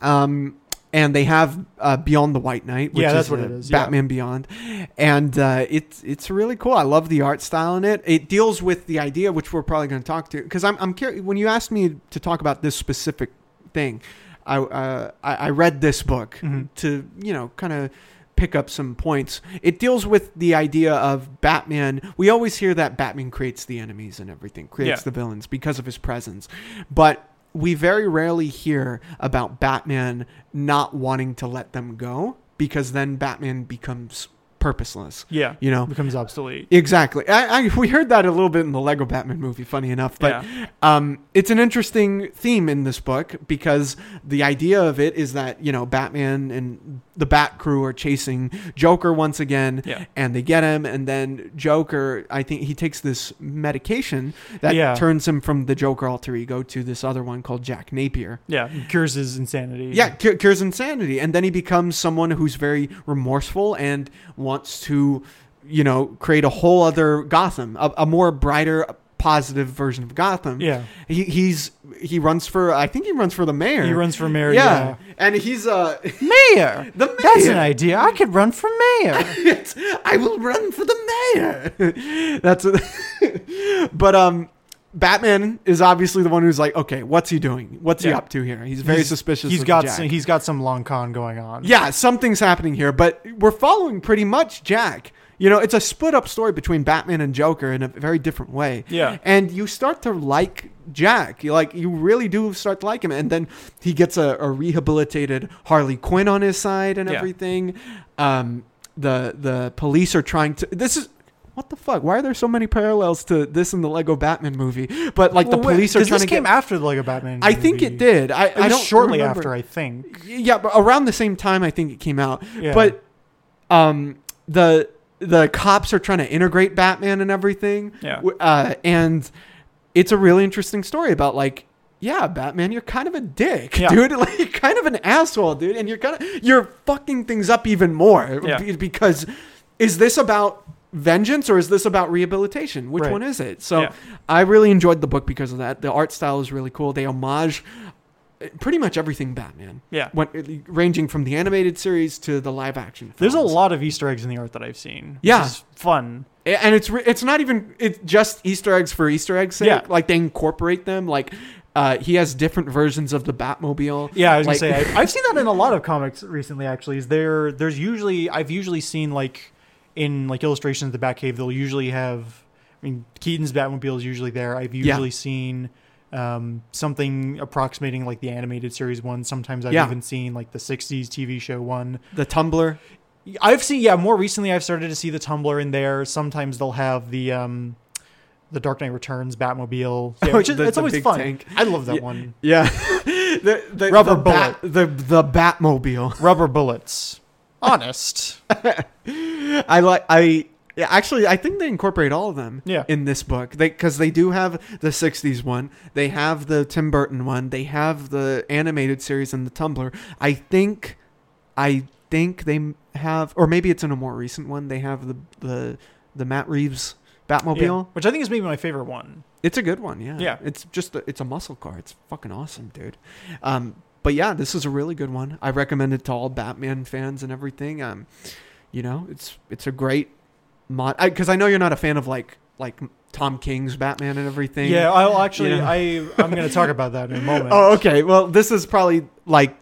Um and they have uh, Beyond the White Knight, which Yeah, that's is, what it is, yeah. Batman Beyond, and uh, it's it's really cool. I love the art style in it. It deals with the idea, which we're probably going to talk to, because I'm I'm curious. When you asked me to talk about this specific thing, I uh, I, I read this book Mhm. to you know kind of pick up some points. It deals with the idea of Batman. We always hear that Batman creates the enemies and everything, creates Yeah. the villains because of his presence. But we very rarely hear about Batman not wanting to let them go because then Batman becomes purposeless. Yeah, You know? becomes obsolete. Exactly. I, I we heard that a little bit in the Lego Batman movie. Funny enough, but yeah, um, it's an interesting theme in this book because the idea of it is that you know Batman and the Bat Crew are chasing Joker once again, yeah, and they get him, and then Joker, I think he takes this medication that Yeah. turns him from the Joker alter ego to this other one called Jack Napier. yeah. Cures his insanity. Yeah, cu- cures insanity, and then he becomes someone who's very remorseful and wants to, you know, create a whole other Gotham, a, a more brighter, positive version of Gotham. yeah. He, he's he runs for I think he runs for the mayor. He runs for mayor. yeah. and he's uh mayor. the mayor. That's an idea. I could run for mayor. I will run for the mayor. That's a, but um Batman is obviously the one who's like, okay, what's he doing? What's he up to here? He's very He's- suspicious. He's of got Jack. some, he's got some long con going on. yeah, something's happening here, but we're following pretty much Jack. You know, it's a split up story between Batman and Joker in a very different way. Yeah. And you start to like Jack. You like you really do start to like him. And then he gets a, a rehabilitated Harley Quinn on his side and Yeah. everything. Um the the police are trying to this is what the fuck? Why are there so many parallels to this and the Lego Batman movie? But like Well, the wait, police are 'cause trying this to came get after the Lego Batman. I think it did. I, It I don't shortly remember. after, I think. Yeah, but around the same time I think it came out. Yeah. But um, the the cops are trying to integrate Batman and everything. Yeah. Uh, and it's a really interesting story about like, yeah, Batman, you're kind of a dick, Yeah. dude. Like, you're kind of an asshole, dude, and you're kind of you're fucking things up even more Yeah. because is this about vengeance or is this about rehabilitation? Which Right. one is it? So Yeah. I really enjoyed the book because of that. The art style is really cool. They homage pretty much everything Batman Yeah. when, ranging from the animated series to the live action. There's a lot of Easter eggs in the art that I've seen. Yeah. fun. And it's it's not even it's just Easter eggs for Easter eggs' sake. Yeah. Like they incorporate them. Like uh, he has different versions of the Batmobile. Yeah, I was Like- gonna say I, I've seen that in a lot of comics recently. Actually, is there? There's usually I've usually seen like in like illustrations of the Batcave. They'll usually have. I mean, Keaton's Batmobile is usually there. I've Yeah. usually seen um, something approximating like the animated series one. Sometimes I've Yeah. even seen like the '60s TV show one. The Tumbler. I've seen yeah. More recently, I've started to see the Tumbler in there. Sometimes they'll have the um, the Dark Knight Returns Batmobile. Yeah, which is, the- it's always big fun. tank. I love that Yeah. one. Yeah. the, the Rubber the Bat, the the Batmobile. Rubber bullets. Honest. I like I yeah, actually I think they incorporate all of them Yeah. in this book. They cuz they do have the 60s one, they have the Tim Burton one, they have the animated series and the Tumbler. I think I think they have or maybe it's in a more recent one, they have the the the Matt Reeves Batmobile. Yeah, which I think is maybe my favorite one. It's a good one, yeah. Yeah. It's just a, it's a muscle car. It's fucking awesome, dude. Um, but yeah, this is a really good one. I recommend it to all Batman fans and everything. Um, you know, it's it's a great mod because I, know you're not a fan of like like Tom King's Batman and everything. Yeah, I'll actually. Know? I I'm going to talk about that in a moment. Oh, okay. Well, this is probably like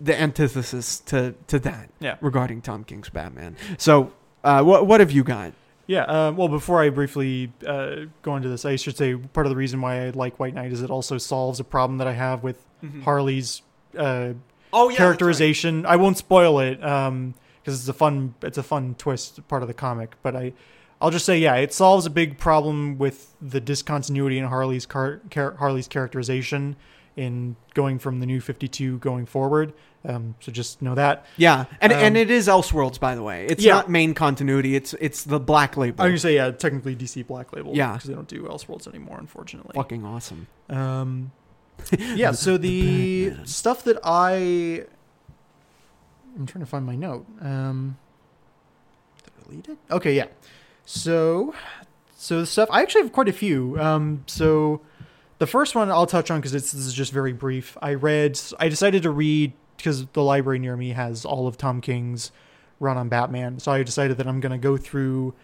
the antithesis to to that Yeah. regarding Tom King's Batman. So, uh, what what have you got? Yeah. Uh, well, before I briefly uh, go into this, I should say part of the reason why I like White Knight is it also solves a problem that I have with Harley's uh, oh yeah, characterization. I won't spoil it because it's a fun it's a fun twist part of the comic. But I I'll just say yeah, it solves a big problem with the discontinuity in Harley's car, char- Harley's characterization in going from the new Fifty Two going forward. Um, so just know that. Yeah, and Um, and it is Elseworlds, by the way. It's Yeah. not main continuity. It's it's the Black Label. I'm gonna say yeah, technically DC Black Label. Yeah. because they don't do Elseworlds anymore, unfortunately. Fucking awesome. Um, yeah. So the Batman. stuff that I, I'm trying to find my note. Um, delete it? Okay, yeah. So, so the stuff I actually have quite a few. Um, so the first one I'll touch on because this is just very brief. I read. I decided to read because the library near me has all of Tom King's run on Batman. So I decided that I'm going to go through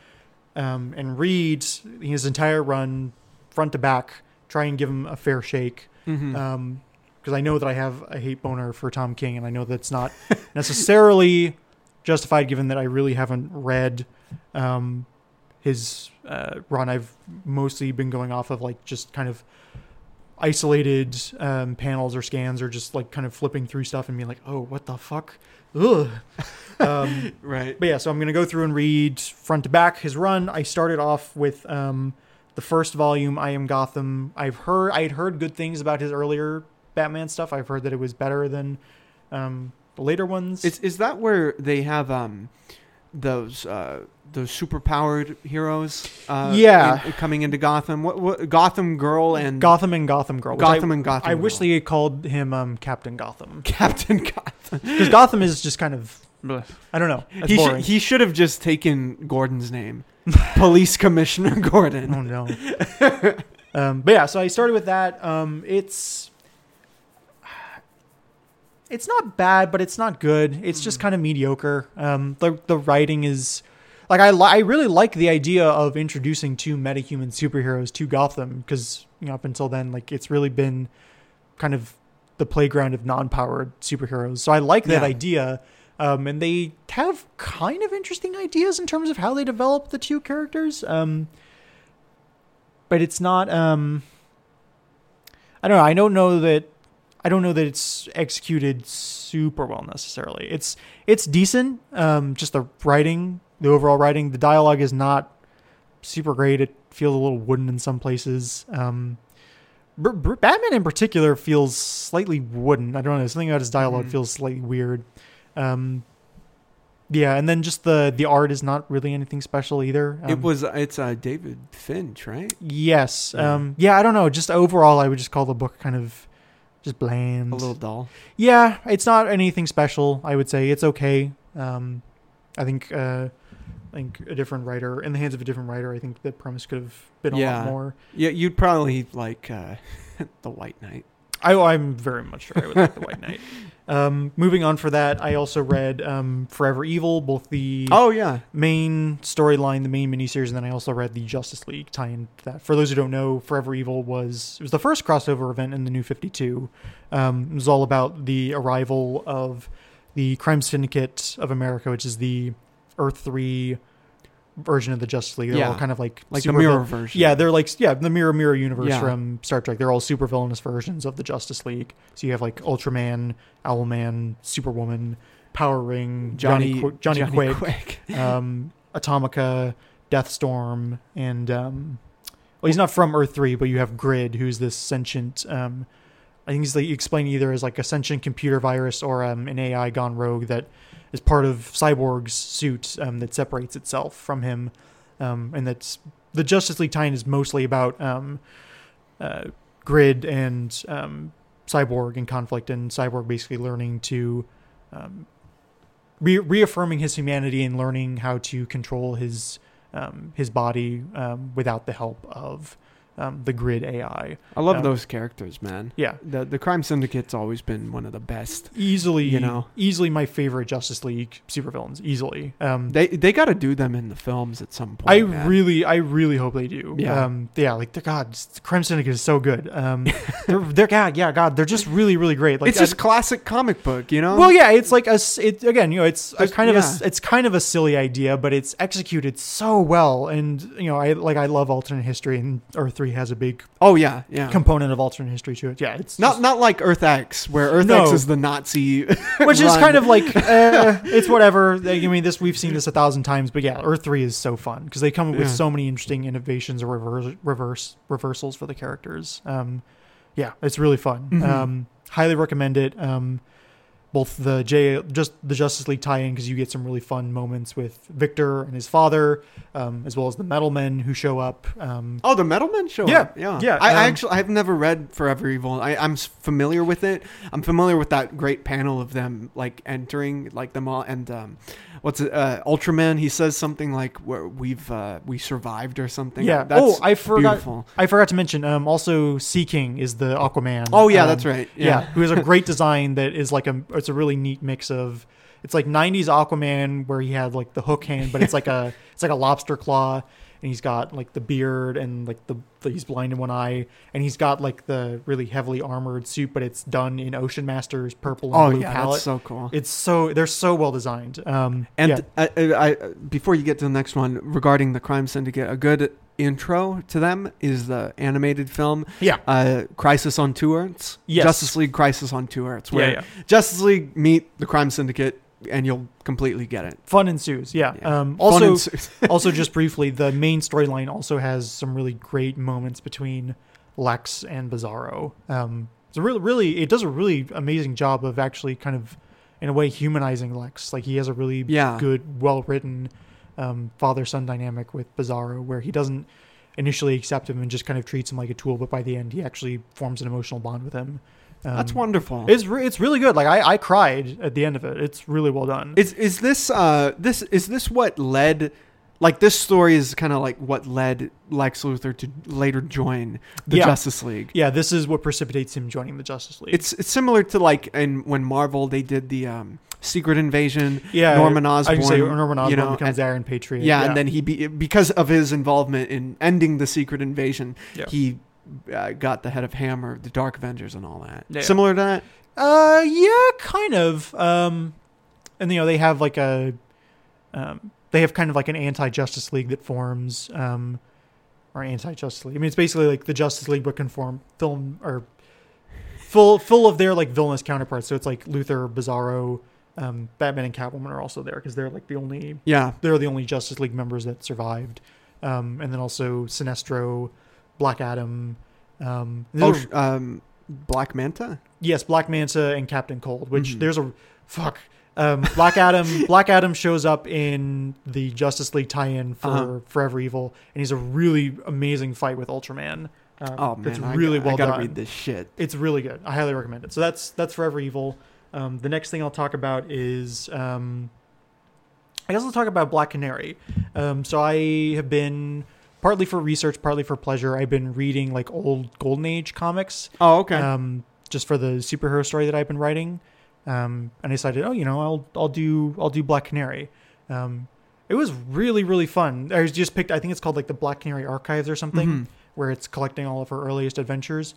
um, and read his entire run front to back. Try and give him a fair shake Mhm. um because I know that I have a hate boner for Tom King, and I know that's not necessarily justified, given that I really haven't read um, his uh, run. I've mostly been going off of like just kind of isolated um, panels or scans, or just like kind of flipping through stuff and being like, "Oh, what the fuck." Ugh. um, right. but yeah, so I'm going to go through and read front to back his run. I started off with um, the first volume, I Am Gotham. I've heard I had heard good things about his earlier Batman stuff. I've heard that it was better than um, the later ones. Is is that where they have um those uh those superpowered heroes? Uh, Yeah. in- coming into Gotham. What, what Gotham Girl and Gotham and Gotham Girl. which I- Gotham and Gotham. I, wish they had called him um, Captain Gotham Captain Gotham. because Gotham is just kind of I don't know. That's He should boring. he should have just taken Gordon's name, Police Commissioner Gordon. Oh no. um, but yeah, so I started with that. Um, it's it's not bad, but it's not good. It's just kind of mediocre. Um, the the writing is like I li- I really like the idea of introducing two metahuman superheroes to Gotham because you know up until then like it's really been kind of the playground of non-powered superheroes. So I like that Yeah. idea. Um, and they have kind of interesting ideas in terms of how they develop the two characters. Um, but it's not. Um, I don't know. I don't know that. I don't know that it's executed super well necessarily. It's it's decent. Um, just the writing, the overall writing, the dialogue is not super great. It feels a little wooden in some places. Um, Br- Br- Batman in particular feels slightly wooden. I don't know. Something about his dialog Mhm. feels slightly weird. Um, yeah, and then just the the art is not really anything special either. it Um, was it's uh, David Finch, right? Yes. Yeah. Um, yeah, I don't know. Just overall, I would just call the book kind of just bland. A little dull. Yeah, it's not anything special. I would say it's okay. Um, I think uh, I think a different writer, in the hands of a different writer, I think the premise could have been a Yeah. lot more. Yeah, you'd probably like uh, the White Knight. I, I'm very much sure I would like the White Knight. Um, moving on for that, I also read um, Forever Evil, both the Oh yeah, main storyline, the main miniseries, and then I also read the Justice League tie-in to that. For those who don't know, Forever Evil was it was the first crossover event in the New Fifty Two. Um, it was all about the arrival of the Crime Syndicate of America, which is the Earth Three version of the Justice League. They're all Yeah. kind of like like the mirror vil- version. Yeah, they're like yeah, the mirror mirror universe Yeah. from Star Trek. They're all super villainous versions of the Justice League. So you have like Ultraman, Owlman, Superwoman, Power Ring, Johnny Johnny Qu- Johnny, Quick, Quick. um, Atomica, Deathstorm, and um, well, he's not from Earth Three, but you have Grid, who's this sentient. Um, I think he's like explained either as like a sentient computer virus or um, an AI gone rogue that is part of Cyborg's suit um, that separates itself from him, um, and that's the Justice League tie-in is mostly about um, uh, Grid and um, Cyborg in conflict, and Cyborg basically learning to um, re- reaffirming his humanity and learning how to control his his body without the help of um, the Grid AI. I love Um, those characters, man. Yeah, The the Crime Syndicate's always been one of the best. easily You know. easily my favorite Justice League supervillains. Easily. Um, They they got to do them in the films at some point. I man. really, I really hope they do. Yeah. um, yeah. Like, the God, Crime Syndicate is so good. Um, they're, they're, God, yeah, God, they're just really, really great. Like, it's just classic comic book, you know. Well, yeah, it's like a, it again. You know, it's a kind of a yeah. s- it's kind of a silly idea, but it's executed so well. And you know, I like I love alternate history, and Earth Three has a big oh yeah, yeah. component of alternate history to it. Yeah, it's not just- not like Earth X, where Earth No. X is the Nazi, which is kind of like uh, it's whatever. I mean, this we've seen this a thousand times, but yeah, Earth Three is so fun because they come up with Yeah. so many interesting innovations or reverse reverse reversals for the characters. Um, yeah, it's really fun. Mhm. Um, highly recommend it. Um, both the J just the Justice League tie-in because you get some really fun moments with Victor and his father, um, as well as the Metal Men who show up. Um, Oh, the Metal Men show Yeah, up. Yeah, yeah, I, I um, actually I've never read Forever Evil. I, I'm familiar with it. I'm familiar with that great panel of them like entering like them all and um, what's it? Uh, Ultraman. He says something like where we've uh, we survived or something. yeah. That's oh, I forgot. beautiful. I forgot to mention. Um, also, Sea King is the Aquaman. Oh yeah, Um, that's right. yeah. Yeah. who has a great design that is like a it's a really neat mix of it's like 90s aquaman where he had like the hook hand but it's like a it's like a lobster claw and he's got like the beard and like the, the he's blind in one eye and he's got like the really heavily armored suit but it's done in ocean masters purple and Oh blue yeah, palette that's so cool. it's so they're so well designed um And yeah. I, I, I, before you get to the next one, regarding the Crime Syndicate, a good intro to them is the animated film yeah uh, Crisis on Two Earths. Yes. Justice League Crisis on Two Earths, where yeah, yeah. Justice League meet the Crime Syndicate, and you'll completely get it. fun ensues yeah, Yeah. um also ensues. also just briefly the main storyline also has some really great moments between lex and bizarro um it's a really really it does a really amazing job of actually kind of in a way humanizing lex like he has a really yeah, good well written um, father son dynamic with bizarro where he doesn't initially accept him and just kind of treats him like a tool but by the end he actually forms an emotional bond with him. Um, that's wonderful. it's re- it's really good. Like I, I cried at the end of it. It's really well done. Is is this uh this is this what led like this story is kind of like what led Lex Luthor to later join the Yeah. Justice League. yeah this is what precipitates him joining the justice league It's it's similar to like in when Marvel they did the um Secret Invasion. Yeah, Norman Osborn. say Norman Osborn you know, becomes and- Iron Patriot. yeah, and then he be, because of his involvement in ending the Secret Invasion, Yeah. he uh, got the head of Hammer, the Dark Avengers, and all that. Yeah. Similar to that. uh, yeah, kind of. Um, and you know they have like a, um, they have kind of like an anti-Justice League that forms, um, or anti-Justice League. I mean, it's basically like the Justice League, but conform film or full full of their like villainous counterparts. So it's like Luthor, Bizarro, um, Batman, and Catwoman are also there because they're like the only Yeah. they're the only Justice League members that survived. Um, and then also Sinestro, Black Adam. Um, Oh, um, Black Manta. yes, Black Manta and Captain Cold. Which Mhm. there's a fuck. Um, Black Adam. Black Adam shows up in the Justice League tie-in for Uh-huh. Forever Evil, and he's a really amazing fight with Ultraman. Um, Oh man, it's I really got- well I gotta done. read this shit. It's really good. I highly recommend it. So that's that's Forever Evil. Um, the next thing I'll talk about is um, I guess I'll talk about Black Canary. Um, so I have been partly for research, partly for pleasure. I've been reading like old Golden Age comics, Oh okay. um, just for the superhero story that I've been writing. Um, and I decided, oh, you know, I'll I'll do I'll do Black Canary. Um, it was really really fun. I just picked. I think it's called like the Black Canary Archives or something, Mhm. where it's collecting all of her earliest adventures.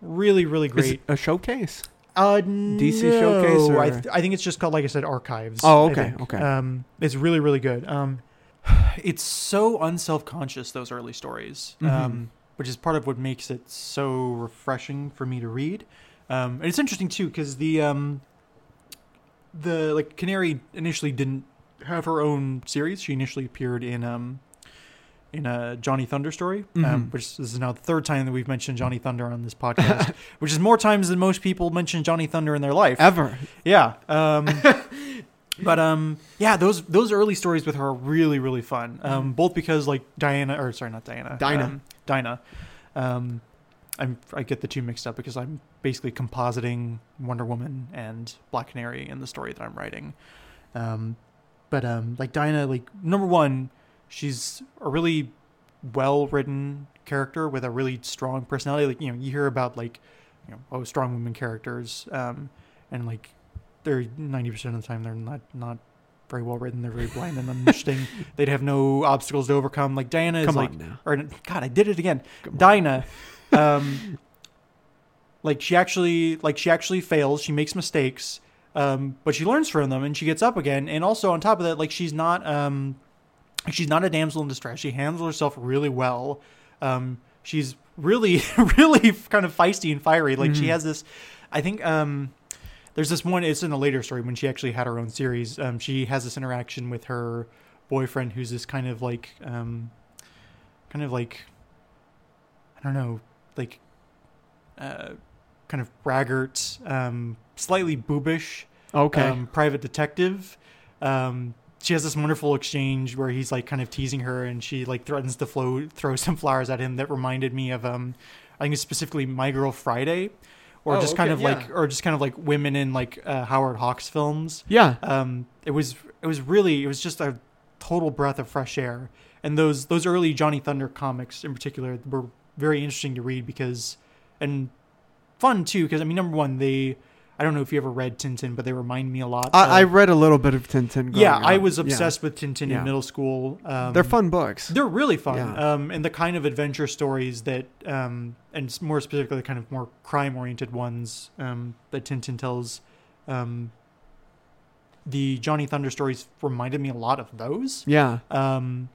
Really really great. a showcase? Uh, DC no, Showcase or- I, th- I think it's just called, like I said, archives. Oh, okay, okay. Um, it's really, really good. Um, it's so unself-conscious those early stories, Mhm. um, which is part of what makes it so refreshing for me to read. Um, and it's interesting too because the um, the like Canary initially didn't have her own series. She initially appeared in um, in a Johnny Thunder story, um, Mhm. which this is now the third time that we've mentioned Johnny Thunder on this podcast, which is more times than most people mention Johnny Thunder in their life. Ever? Yeah. Um, but um, yeah, those those early stories with her are really really fun. Um, both because like Diana, or sorry, not Diana, Dinah. um, Dinah. Um, I'm I get the two mixed up because I'm basically compositing Wonder Woman and Black Canary in the story that I'm writing. Um, but um, like Dinah, like number one, she's a really well written character with a really strong personality. Like you know, you hear about like you know, oh, strong women characters, um, and like they're ninety percent of the time they're not not very well written. They're very bland and uninteresting. They'd have no obstacles to overcome. Like Diana is Come like, or God, I did it again. Come. Dinah, um, like she actually like she actually fails. She makes mistakes, um, but she learns from them and she gets up again. And also on top of that, like she's not um, she's not a damsel in distress. She handles herself really well. Um, she's really really kind of feisty and fiery. Like she Mhm. has this, I think. Um, there's this one. It's in a later story when she actually had her own series. Um, she has this interaction with her boyfriend, who's this kind of like, um, kind of like, I don't know, like, uh, kind of braggart, um, slightly boobish, Okay. um, private detective. Um, she has this wonderful exchange where he's like kind of teasing her, and she like threatens to flow, throw some flowers at him. That reminded me of, um, I think it's specifically My Girl Friday, or Oh, just kind of yeah. like, or just kind of like women in like uh, Howard Hawks films. yeah. Um, it was it was really it was just a total breath of fresh air. And those those early Johnny Thunder comics in particular were very interesting to read because and fun too because I mean number one they I don't know if you ever read Tintin but they remind me a lot. I, I read a little bit of Tintin. yeah I up. was Yeah. obsessed with Tintin Yeah. in middle school. Um, They're fun books. They're really fun, Yeah. um, and the kind of adventure stories that, um, and more specifically, the kind of more crime-oriented ones um, that Tintin tells. Um, the Johnny Thunder stories reminded me a lot of those, yeah. um,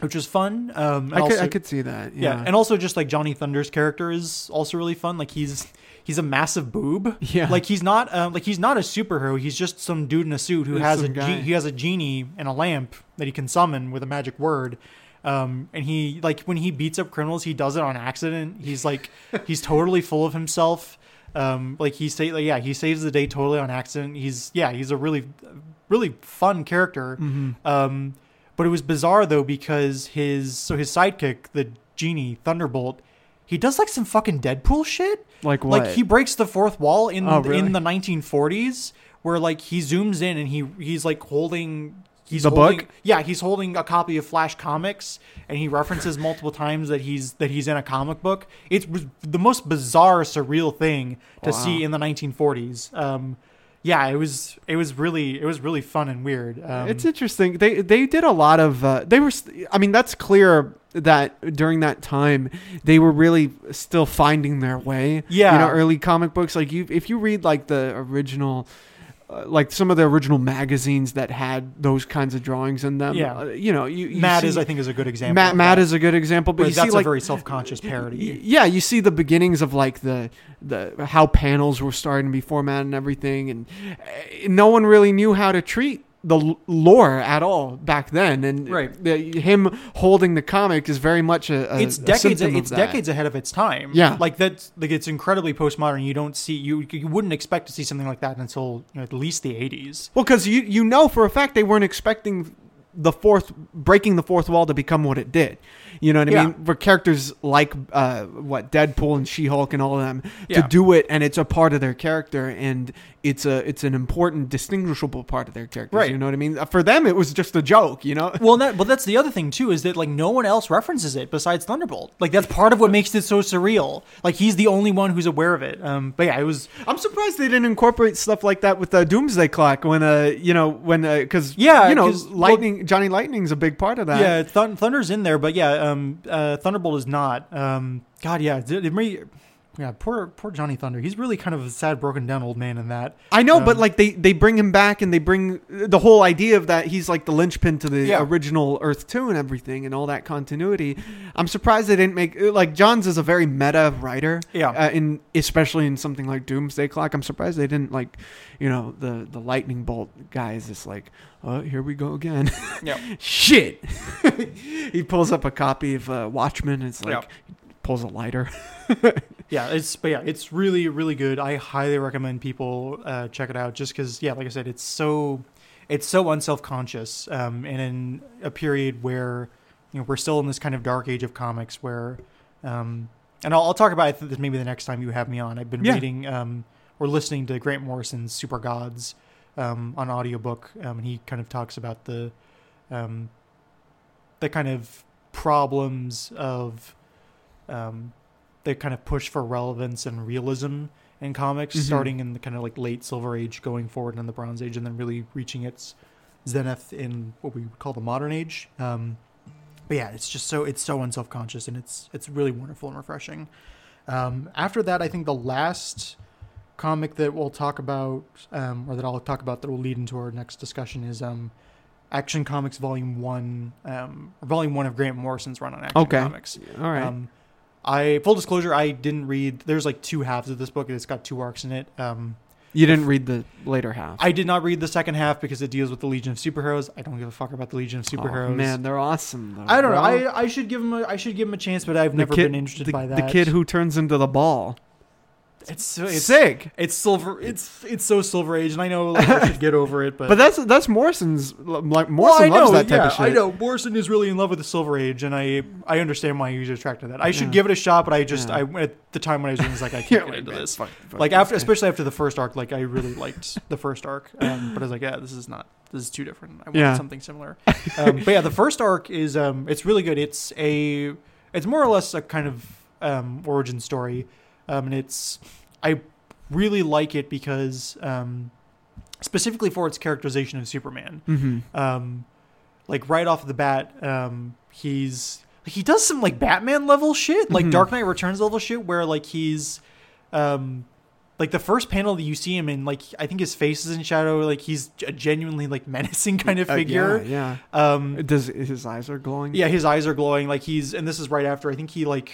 which was fun. Um, I could, I could see that. yeah. Yeah. and also just like Johnny Thunder's character is also really fun. Like he's he's a massive boob. yeah. Like he's not um, like he's not a superhero. He's just some dude in a suit who has a ge- he has a genie and a lamp that he can summon with a magic word. Um, and he like when he beats up criminals, he does it on accident. He's like he's totally full of himself. Um, like he say like, yeah, he saves the day totally on accident. He's yeah, he's a really really fun character. hmm Um, but it was bizarre though because his so his sidekick, the genie Thunderbolt, he does like some fucking Deadpool shit. Like what? Like he breaks the fourth wall in Oh, really? in the 1940s, where like he zooms in and he he's like holding he's The holding, book? Yeah, he's holding a copy of Flash Comics, and he references multiple times that he's that he's in a comic book. It was the most bizarre, surreal thing to Wow. see in the 1940s. Um, yeah, it was it was really it was really fun and weird. Um, it's interesting. They they did a lot of. Uh, they were. I mean, that's clear that during that time they were really still finding their way. Yeah. You know, early comic books. Like you, if you read like the original. Uh, like some of the original magazines that had those kinds of drawings in them, Yeah. uh, you know, you, you Mad see, is I think is a good example. Mad, Mad is a good example, but Where you that's see like a very self-conscious parody. Yeah, you see the beginnings of like the the how panels were starting to be formatted and everything, and uh, no one really knew how to treat the lore at all back then. And Right. the, him holding the comic is very much a, a it's decades of it's decades ahead of its time Yeah. like that's like it's incredibly postmodern you don't see you you wouldn't expect to see something like that until you know, at least the 80s Well, because you you know for a fact they weren't expecting the fourth breaking the fourth wall to become what it did. You know what I Yeah. mean? For characters like uh, what Deadpool and She Hulk and all of them Yeah. to do it, and it's a part of their character, and it's a it's an important distinguishable part of their character. Right. You know what I mean? For them, it was just a joke. You know? well that but that's the other thing too is that like no one else references it besides thunderbolt like that's part of what makes it so surreal like he's the only one who's aware of it um but yeah it was I'm surprised they didn't incorporate stuff like that with the Doomsday Clock when uh you know when because Yeah, you know 'cause- well- lightning Johnny Lightning's a big part of that. yeah Thun- thunder's in there but yeah um uh thunderbolt is not um god yeah it, it may, yeah poor poor johnny thunder he's really kind of a sad broken down old man in that I know, but Um, like they they bring him back and they bring the whole idea of that he's like the linchpin to the Yeah. original Earth two and everything and all that continuity. I'm surprised they didn't make like Johns is a very meta writer. Yeah. Uh, in especially in something like Doomsday Clock, I'm surprised they didn't like, you know, the the lightning bolt guy is just like, oh, here we go again. yeah Shit. he pulls up a copy of uh, Watchmen. It's like Yeah. pulls a lighter. yeah it's but yeah it's really really good i highly recommend people uh, check it out just because yeah like i said it's so it's so unself-conscious um, and in a period where you know we're still in this kind of dark age of comics where um, and I'll, I'll talk about it maybe the next time you have me on i've been Yeah. reading um, or listening to grant morrison's super gods um, on audiobook um, and he kind of talks about the um, the kind of problems of um, they kind of push for relevance and realism in comics, Mhm. starting in the kind of like late Silver Age, going forward in the Bronze Age, and then really reaching its zenith in what we call the Modern Age. Um, but yeah, it's just so it's so unself conscious, and it's it's really wonderful and refreshing. Um, after that, I think the last comic that we'll talk about, um, or that I'll talk about that will lead into our next discussion is um, Action Comics Volume One, um, Volume One of Grant Morrison's run on Action Okay. Comics. All right. I full disclosure, I didn't read. There's like two halves of this book. It's got two arcs in it. Um, you didn't read the later half. I did not read the second half because it deals with the Legion of Superheroes. I don't give a fuck about the Legion of Superheroes. Oh, man, they're awesome. Though, I don't know. I, I should give him a I should give him a chance, but I've The never kid- been interested the, by that. the kid who turns into the ball. It's so it's sick. It's silver. It's it's so Silver Age, and I know like, I should get over it, but But that's that's Morrison's like Well, Morrison know, loves that type yeah, of shit. I know Morrison is really in love with the Silver Age, and I I understand why he's attracted to that. I should Yeah. give it a shot, but I just Yeah. I at the time when I was doing this, like I can't get into man, this. fuck- fuck Like after, especially after the first arc, like I really liked the first arc, um, but I was like, yeah, this is not. This is too different. I want Yeah. something similar. Um, but yeah, the first arc is um, it's really good. It's a it's more or less a kind of um, origin story, um, and it's I really like it because um, specifically for its characterization of Superman Mhm. um like right off the bat um he's he does some like batman level shit like Mhm. dark knight returns level shit where like he's um like the first panel that you see him in like i think his face is in shadow like he's a genuinely like menacing kind of Uh, figure yeah, um. Does his eyes are glowing? yeah his eyes are glowing like he's and this is right after i think he like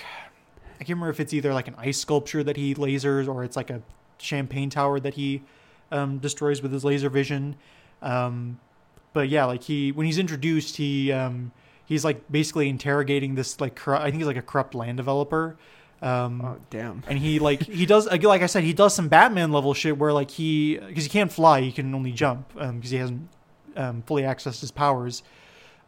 can't remember if it's either like an ice sculpture that he lasers or it's like a champagne tower that he um, destroys with his laser vision. Um, but yeah like he when he's introduced he um, he's like basically interrogating this like corru- i think he's like a corrupt land developer. Um, Oh damn. and he like he does like I said he does some Batman level shit where like he because he can't fly he can only jump because he hasn't um, fully accessed his powers.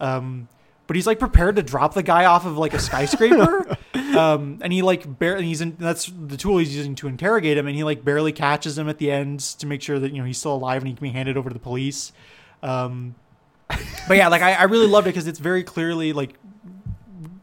Um, but he's like prepared to drop the guy off of like a skyscraper um, and he like barely he's in that's the tool he's using to interrogate him and he like barely catches him at the end to make sure that you know he's still alive and he can be handed over to the police um, but yeah like I, I really loved it because it's very clearly like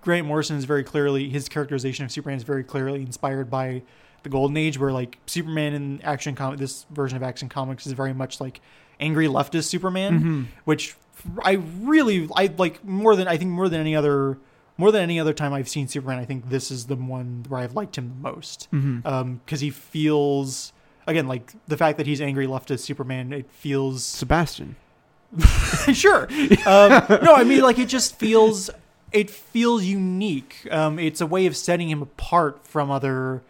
Grant Morrison is very clearly his characterization of Superman is very clearly inspired by the Golden Age, where like Superman in action comic, this version of Action Comics is very much like angry leftist Superman, Mhm. which I really I like more than I think more than any other more than any other time I've seen Superman. I think this is the one where I've liked him the most because he feels again like the fact that he's angry left leftist Superman. It feels Sebastian. sure. Um, no, I mean like it just feels it feels unique. Um, it's a way of setting him apart from other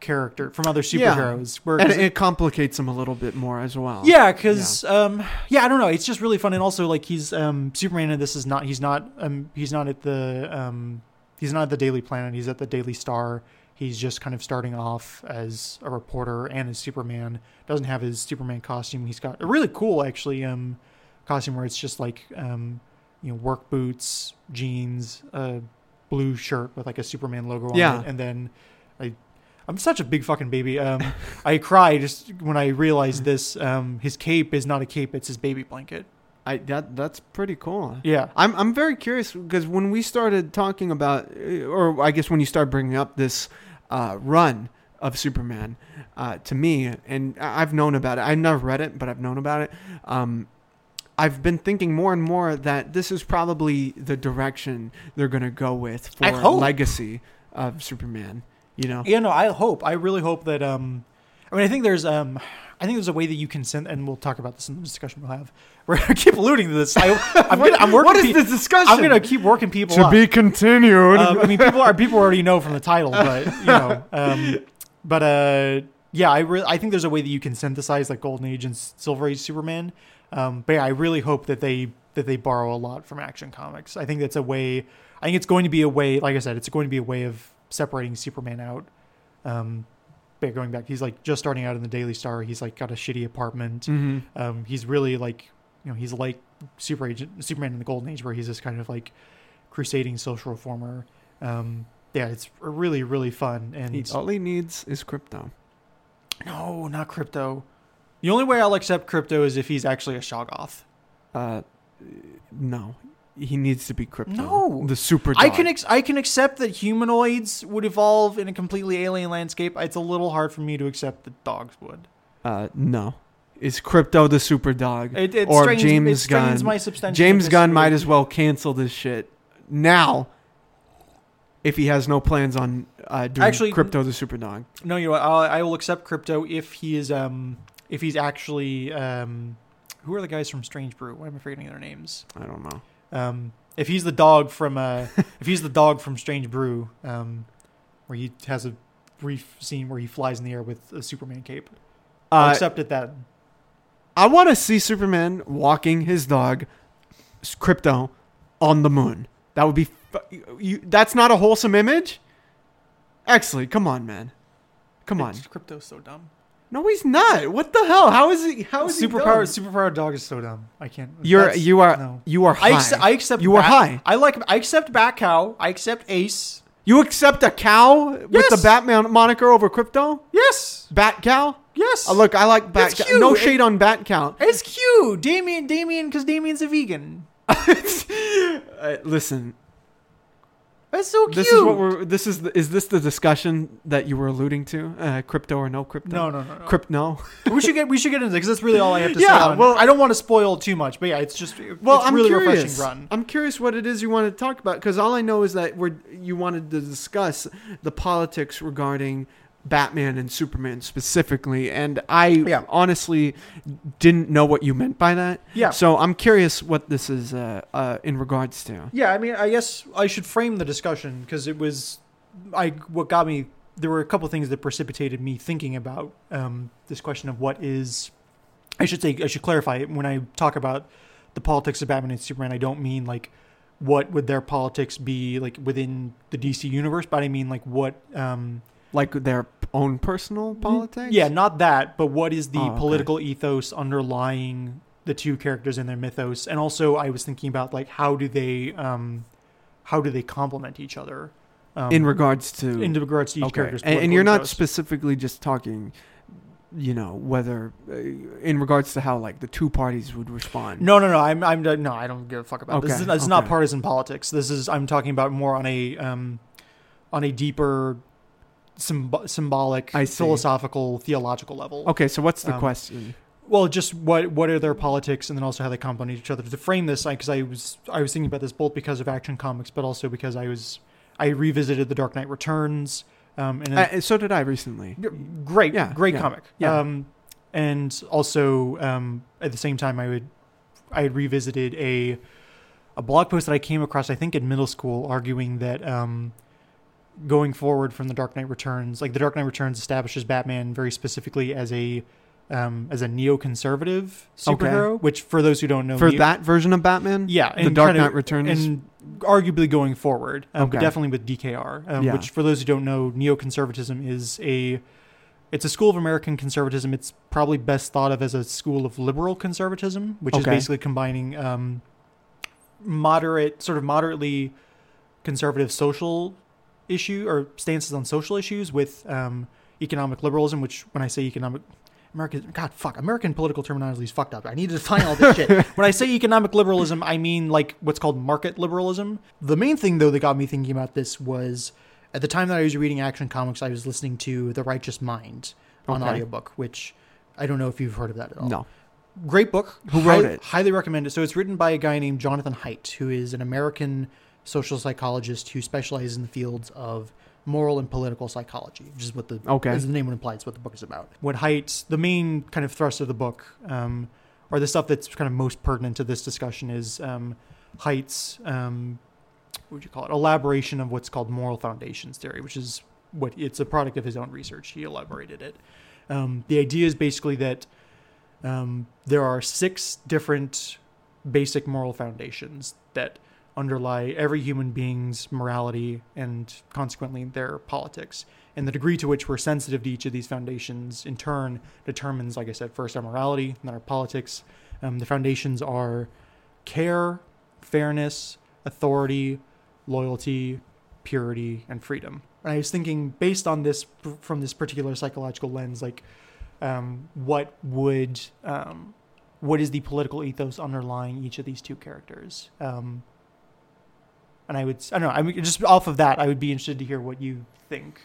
character from other Yeah. superheroes. Where And 'cause- it complicates him a little bit more as well. yeah, because um, yeah, I don't know. It's just really fun, and also like he's um, Superman, and this is not he's not um, he's not at the um, he's not at the Daily Planet. He's at the Daily Star. He's just kind of starting off as a reporter and as Superman. Doesn't have his Superman costume. He's got a really cool actually um, costume where it's just like um, you know work boots, jeans, a blue shirt with like a Superman logo on Yeah. it, and then I I'm such a big fucking baby. Um, I cry just when I realized this. Um, his cape is not a cape; it's his baby blanket. I that that's pretty cool. Yeah, I'm I'm very curious because when we started talking about, uh, or I guess when you started bringing up this uh, run of Superman uh, to me, and I've known about it. I've never read it, but I've known about it. Um, I've been thinking more and more that this is probably the direction they're going to go with for legacy of Superman. You know, yeah. No, I hope. I really hope that. Um, I mean, I think there's. Um, I think there's a way that you can send, and we'll talk about this in the discussion we'll have. Where I keep alluding to this. I, I'm, gonna, I'm working. what is pe- this discussion? I'm gonna keep working people to up. be continued. um, I mean, people are people already know from the title, but you know, um, but uh, yeah, I re- I think there's a way that you can synthesize like Golden Age and Silver Age Superman. Um, but yeah, I really hope that they that they borrow a lot from Action Comics. I think that's a way. I think it's going to be a way. Like I said, it's going to be a way of separating Superman out. Um, but going back, he's like just starting out in the Daily Star. He's like got a shitty apartment. Mhm. Um, he's really like, you know, he's like Super Agent, Superman in the Golden Age, where he's this kind of like crusading social reformer. Um, yeah, it's really really fun. And He- all he needs is Krypto. no, not Krypto. The only way I'll accept Krypto is if he's actually a Shoggoth. Uh, no, he needs to be Krypto. No. the super. I dog. can ex- I can accept that humanoids would evolve in a completely alien landscape. It's a little hard for me to accept that dogs would. Uh, no, is Krypto the super dog? It, it or strains, James it Gunn? my James Gunn might as well cancel this shit now. If he has no plans on uh, doing Actually- Krypto the super dog, No, you know what? I'll, I will accept Krypto if he is um if he's actually um who are the guys from Strange Brew? Why am I forgetting their names? I don't know. Um, if he's the dog from uh if he's the dog from Strange Brew, um, where he has a brief scene where he flies in the air with a Superman cape, I'll Uh, accept it that I want to see Superman walking his dog, Krypto, on the moon. That would be. You, that's not a wholesome image. Actually, Come on, man. Come on. Krypto's so dumb. No, he's not. What the hell? How is he? How is he Superpower dumb? superpower dog is so dumb. I can't. You're you are no. you are high. I accept, I accept. You are Bat- high. I like. I accept Bat Cow. I accept Ace. you accept a cow with the Batman moniker over Krypto? Yes. Bat cow? Yes. Uh, look, I like Bat That's cow. No cute. shade on Bat cow. It's cute. Damian, Damian, because Damian's a vegan. Uh, listen, That's so cute. this is what we're. This is the, is this the discussion that you were alluding to? Uh, Krypto or no Krypto? No, no, no, no. Crypt no. we should get we should get into because that's really all I have to say. Yeah, well- I don't want to spoil too much, but yeah, it's just Well, it's I'm really curious. refreshing run. I'm curious what it is you want to talk about because all I know is that we're you wanted to discuss the politics regarding Batman and Superman specifically, and I Yeah. honestly didn't know what you meant by that. Yeah. So I'm curious what this is uh, uh, in regards to. Yeah, I mean, I guess I should frame the discussion because it was, I what got me. There were a couple things that precipitated me thinking about um, this question of what is. I should say I should clarify it when I talk about the politics of Batman and Superman. I don't mean like what would their politics be like within the DC universe, but I mean like what. Um, Like their own personal politics. Yeah, not that, but what is the Oh, okay. political ethos underlying the two characters and their mythos? And also, I was thinking about like how do they, um, how do they complement each other? Um, In regards to in regards to each okay, character's and, and you're not ethos. specifically just talking. You know whether, uh, in regards to how like the two parties would respond. No, no, no. I'm, I'm, no. I don't give a fuck about this. Okay, This is, it's not okay. partisan politics. This is. I'm talking about more on a, um, on a deeper, symb- symbolic, I philosophical, theological level. Okay, so what's the Um, question? Well, just what what are their politics, and then also how they complement each other. To frame this, because I, was I was thinking about this both because of Action Comics, but also because I was I revisited The Dark Knight Returns, um, and then, Uh, so did I recently. great, yeah, great yeah, comic. yeah. Um, and also um, at the same time, I would I had revisited a a blog post that I came across, I think in middle school, arguing that um, going forward from The Dark Knight Returns, like The Dark Knight Returns establishes Batman very specifically as a um, as a neoconservative Okay. superhero, which for those who don't know, For neo- that version of Batman, yeah, the Dark kind of- Knight Returns. and arguably going forward, um, but definitely with DKR, um, Yeah. which for those who don't know, neoconservatism is a it's a school of American conservatism. It's probably best thought of as a school of liberal conservatism, which is basically combining um, moderate, sort of moderately conservative social issue or stances on social issues with um, economic liberalism. Which, when I say economic, American, God, fuck, American political terminology is fucked up. I need to define all this shit. When I say economic liberalism, I mean like what's called market liberalism. The main thing, though, that got me thinking about this was at the time that I was reading Action Comics, I was listening to The Righteous Mind on Okay. audiobook, which I don't know if you've heard of that at all. no. Great book. Who wrote Hi- it? Highly recommend it. So it's written by a guy named Jonathan Haidt, who is an American social psychologist who specializes in the fields of moral and political psychology, which is what the Okay. as the name would imply, it's what the book is about. What Haidt, the main kind of thrust of the book, um, or the stuff that's kind of most pertinent to this discussion is um, Haidt's um, what would you call it? Elaboration of what's called moral foundations theory, which is what it's a product of his own research. He elaborated it. Um, the idea is basically that um, there are six different basic moral foundations that underlie every human being's morality and consequently their politics. And the degree to which we're sensitive to each of these foundations in turn determines, like I said, first our morality, then our politics. Um, the foundations are care, fairness, authority, loyalty, purity, and freedom. And I was thinking, based on this, from this particular psychological lens, like, um, what would, um, what is the political ethos underlying each of these two characters? Um, And I would, I don't know, I mean, just off of that, I would be interested to hear what you think.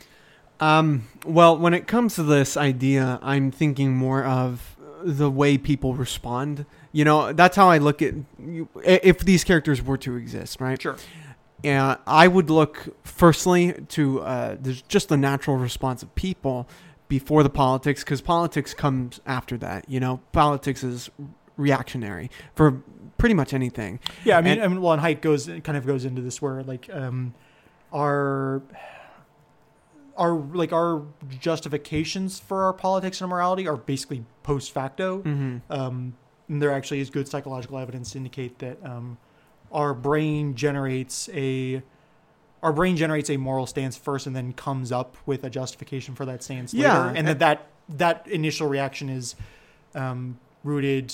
Um, well, when it comes to this idea, I'm thinking more of the way people respond. You know, that's how I look at if these characters were to exist, right? Sure. And I would look firstly to uh, there's just the natural response of people before the politics, because politics comes after that. You know, politics is reactionary for pretty much anything. Yeah, I mean, And- I mean, well, and Haidt goes kind of goes into this where like um, our our like our justifications for our politics and morality are basically post facto. Mm-hmm. Um, and there actually is good psychological evidence to indicate that um, our brain generates a our brain generates a moral stance first, and then comes up with a justification for that stance Yeah, later, and that that that initial reaction is um, rooted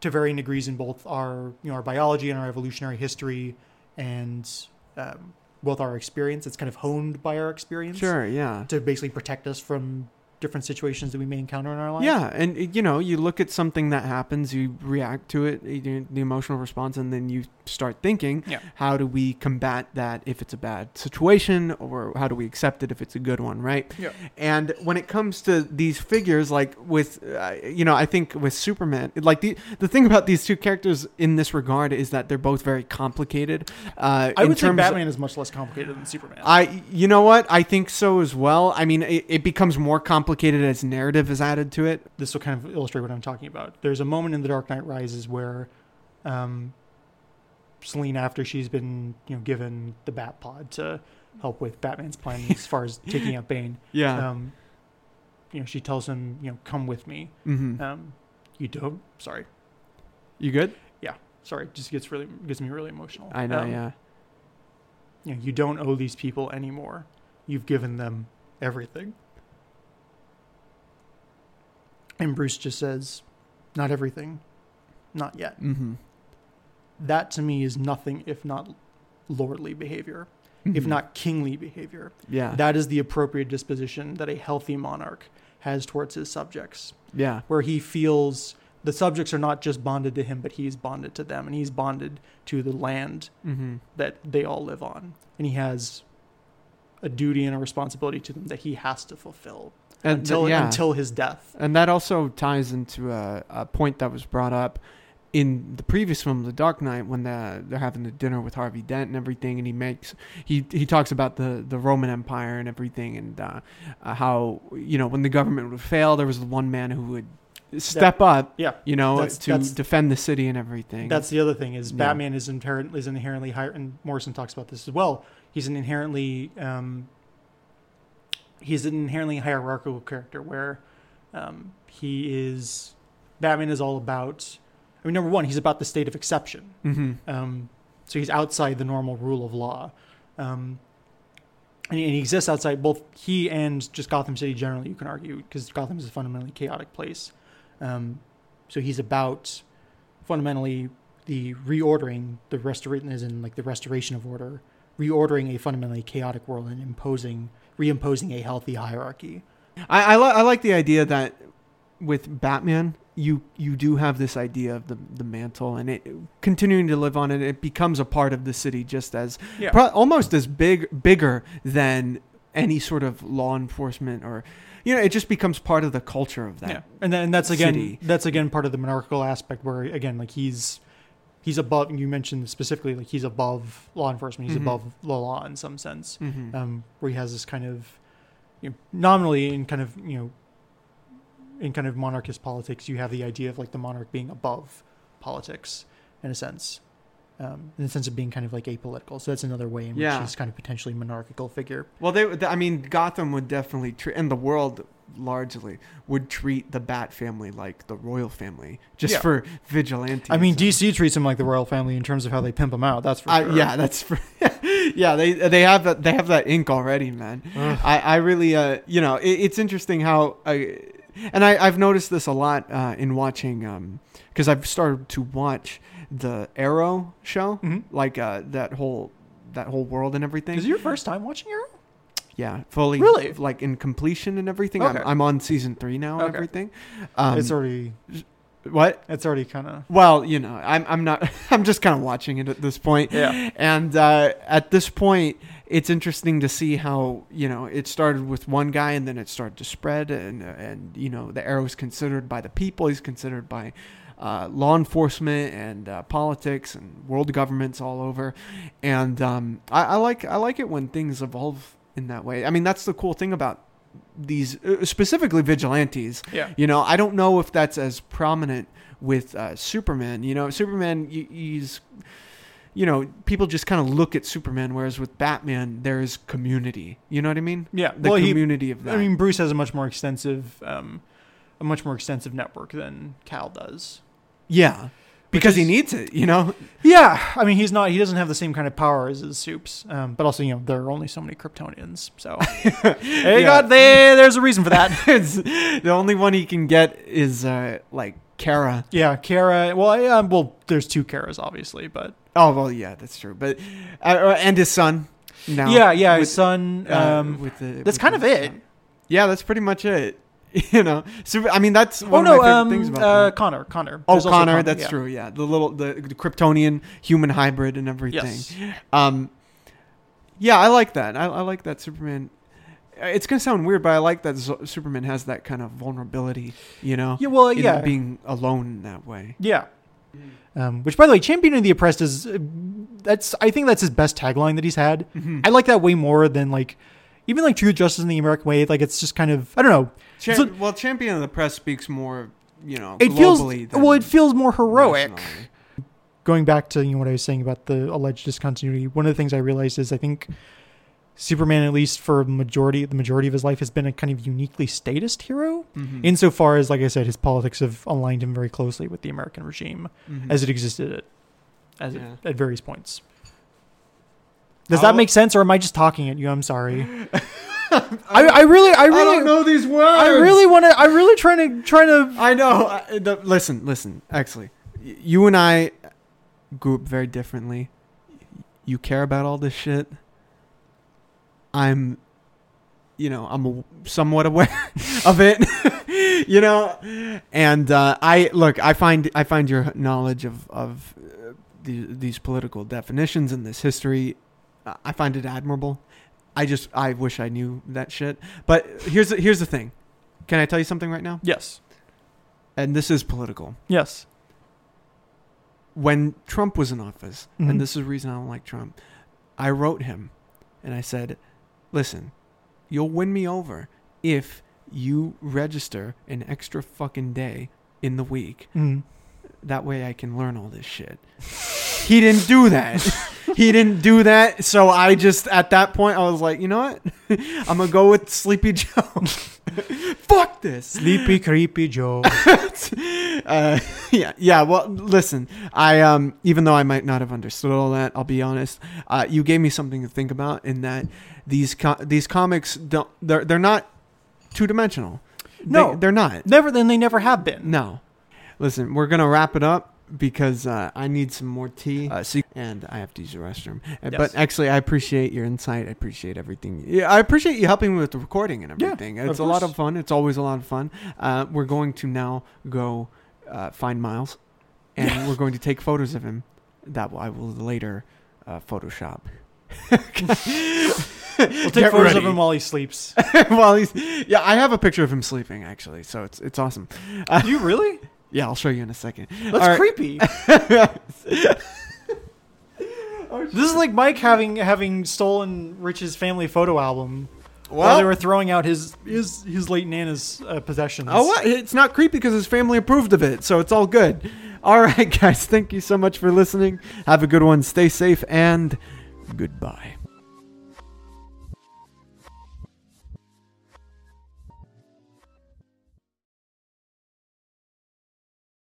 to varying degrees in both our you know our biology and our evolutionary history, and um, both our experience. It's kind of honed by our experience Sure, yeah. to basically protect us from different situations that we may encounter in our life. Yeah, and you know, you look at something that happens, you react to it, the emotional response, and then you start thinking, Yeah. how do we combat that if it's a bad situation, or how do we accept it if it's a good one, right? Yeah. And when it comes to these figures, like with, uh, you know, I think with Superman, like the the thing about these two characters in this regard is that they're both very complicated. Uh, I in would say terms of- Batman is much less complicated than Superman. I, you know what? I think so as well. I mean, it, it becomes more complicated as narrative is added to it. this will kind of illustrate what I'm talking about. There's a moment in The Dark Knight Rises where um, Selina, after she's been you know given the Bat Pod to help with Batman's plan as far as taking out Bane, Yeah. um, you know, she tells him, you know, come with me. hmm Um, you don't. Sorry, you good? Yeah. Sorry. It just gets really gets me really emotional. I know. Um, yeah. You know, you don't owe these people anymore. You've given them everything. And Bruce just says, not everything, not yet. hmm that to me is nothing if not lordly behavior, if Mhm. not kingly behavior. Yeah. That is the appropriate disposition that a healthy monarch has towards his subjects, yeah. where he feels the subjects are not just bonded to him, but he's bonded to them, and he's bonded to the land hmm that they all live on, and he has a duty and a responsibility to them that he has to fulfill until yeah. until his death. and that also ties into a, a point that was brought up in the previous film, The Dark Knight, when the, they're having the dinner with Harvey Dent and everything, and he makes he he talks about the the Roman Empire and everything, and uh, uh, how you know when the government would fail, there was the one man who would step up, Yeah, you know, That's- to that's- defend the city and everything. That's the other thing is Yeah. Batman is inherent is inherently higher, and Morrison talks about this as well. He's an inherently um, he's an inherently hierarchical character where um, he is Batman is all about. I mean, number one, he's about the state of exception. hmm Um, so he's outside the normal rule of law. Um, and he, and he exists outside both he and just Gotham City generally, you can argue, because Gotham is a fundamentally chaotic place. Um, so he's about fundamentally the reordering, the restoration is in like the restoration of order, reordering a fundamentally chaotic world and imposing, reimposing a healthy hierarchy. I I, li- I like the idea that with Batman, you you do have this idea of the the mantle, and it continuing to live on it. It becomes a part of the city, just as Yeah. pro- almost as big bigger than any sort of law enforcement or you know it just becomes part of the culture of that Yeah, and then and that's again city. that's again part of the monarchical aspect where again like he's he's above. You mentioned specifically like he's above law enforcement. He's Mhm. above the law in some sense, Mhm. um, where he has this kind of you know, nominally in kind of you know in kind of monarchist politics, you have the idea of like the monarch being above politics in a sense. Um, in the sense of being kind of like apolitical, so that's another way in which Yeah. he's kind of potentially monarchical figure. well they, th- i mean gotham would definitely treat and the world largely would treat the bat family like the royal family just Yeah. for vigilante I mean, DC treats him like the royal family in terms of how they pimp him out. That's for I, sure. yeah that's for, yeah they they have that they have that ink already man Ugh. I, I really, uh, you know, it, it's interesting how, I, and I, I've noticed this a lot uh, in watching, um because I've started to watch the Arrow show, Mhm. like uh, that whole that whole world and everything. Is it your first time watching Arrow? yeah, fully, Really? like in completion and everything. Okay. I'm, I'm on season three now and Okay. everything. Um, it's already What? It's already kind of Well, you know, I'm I'm not I'm just kind of watching it at this point. Yeah. And uh, at this point, it's interesting to see how you know it started with one guy and then it started to spread and and you know the arrow is considered by the people. He's considered by uh, law enforcement and uh, politics and world governments all over. And um, I, I like I like it when things evolve in that way. I mean, that's the cool thing about these uh, specifically vigilantes yeah. you know, I don't know if that's as prominent with uh, Superman. You know, Superman, he's, you know, people just kind of look at Superman, whereas with Batman, there is community. You know what I mean? Yeah. The well, he, community of that. I mean, Bruce has a much more extensive, um, a much more extensive network than Kal does. Yeah, because he needs it. You know? Yeah, I mean, he's not. He doesn't have the same kind of power as his soups. Um, but also, you know, there are only so many Kryptonians, so they Yeah. got there. There's a reason for that. The only one he can get is uh, like Kara. yeah, Kara. Well, I, um, well, there's two Karas, obviously, but Oh well, yeah, that's true. But uh, and his son. Now, yeah, yeah, his with, son. uh, Um, with the, that's with kind of it. Yeah, that's pretty much it. You know, Super, I mean, that's oh one no, my favorite um, things about. uh, him. Conner. Conner. Oh, There's also Conner, that's yeah. true. Yeah, the little the, the Kryptonian human hybrid and everything. Yes. Um, yeah, I like that. I, I like that Superman. It's gonna sound weird, but I like that Z- Superman has that kind of vulnerability. You know, Yeah. Well, in yeah. being alone in that way. Yeah. Um, which, by the way, champion of the oppressed is uh, that's I think that's his best tagline that he's had. Mhm. I like that way more than like even like truth, justice, in the American way. Like it's just kind of I don't know. Cham- So- well, champion of the press speaks more. You know, It feels well. It feels more heroic. nationally. Going back to you know what I was saying about the alleged discontinuity, one of the things I realized is I think Superman, at least for majority the majority of his life, has been a kind of uniquely statist hero. Mhm. Insofar as, like I said, his politics have aligned him very closely with the American regime Mhm. as it existed at, as Yeah. it, at various points. Does that make sense, or am I just talking at you? I'm sorry. I, I really, I I really, don't know these words. I really want to. I'm really trying to, trying to. I know. I, the, listen, listen. Actually, you and I grew up very differently. You care about all this shit. I'm, you know, I'm somewhat aware of it. you know, and uh, I look. I find I find your knowledge of of uh, the, these political definitions and this history. uh, I find it admirable. I just I wish I knew that shit. But here's the, here's the thing. Can I tell you something right now? Yes, and this is political. yes. When Trump was in office, Mhm. and this is the reason I don't like Trump, I wrote him and I said, listen, you'll win me over if you register an extra fucking day in the week. Mm. That way I can learn all this shit. he didn't do that. he didn't do that. So I just, at that point, I was like, you know what? I'm going to go with Sleepy Joe. Fuck this. Sleepy, creepy Joe. uh, yeah, yeah. Well, listen, I um, even though I might not have understood all that, I'll be honest. Uh, you gave me something to think about in that these co- these comics don't they're they're not two dimensional. No. they, are not. never. Then they never have been. No. Listen, we're gonna wrap it up because uh, I need some more tea, uh, so- and I have to use the restroom. Uh, Yes. But actually, I appreciate your insight. I appreciate everything. Yeah, I appreciate you helping me with the recording and everything. of it's a lot of fun. It's always a lot of fun. Uh, we're going to now go uh, find Miles, and Yeah. we're going to take photos of him. That I will later uh, Photoshop. We'll take photos of him while he sleeps. while he's yeah. I have a picture of him sleeping actually, so it's it's awesome. Uh, you really? Yeah, I'll show you in a second. That's right. creepy. This is like Mike having having stolen Rich's family photo album while they were throwing out his his his late nana's uh, possessions. Oh, what? It's not creepy because his family approved of it, so it's all good. All right, guys. Thank you so much for listening. Have a good one. Stay safe and goodbye.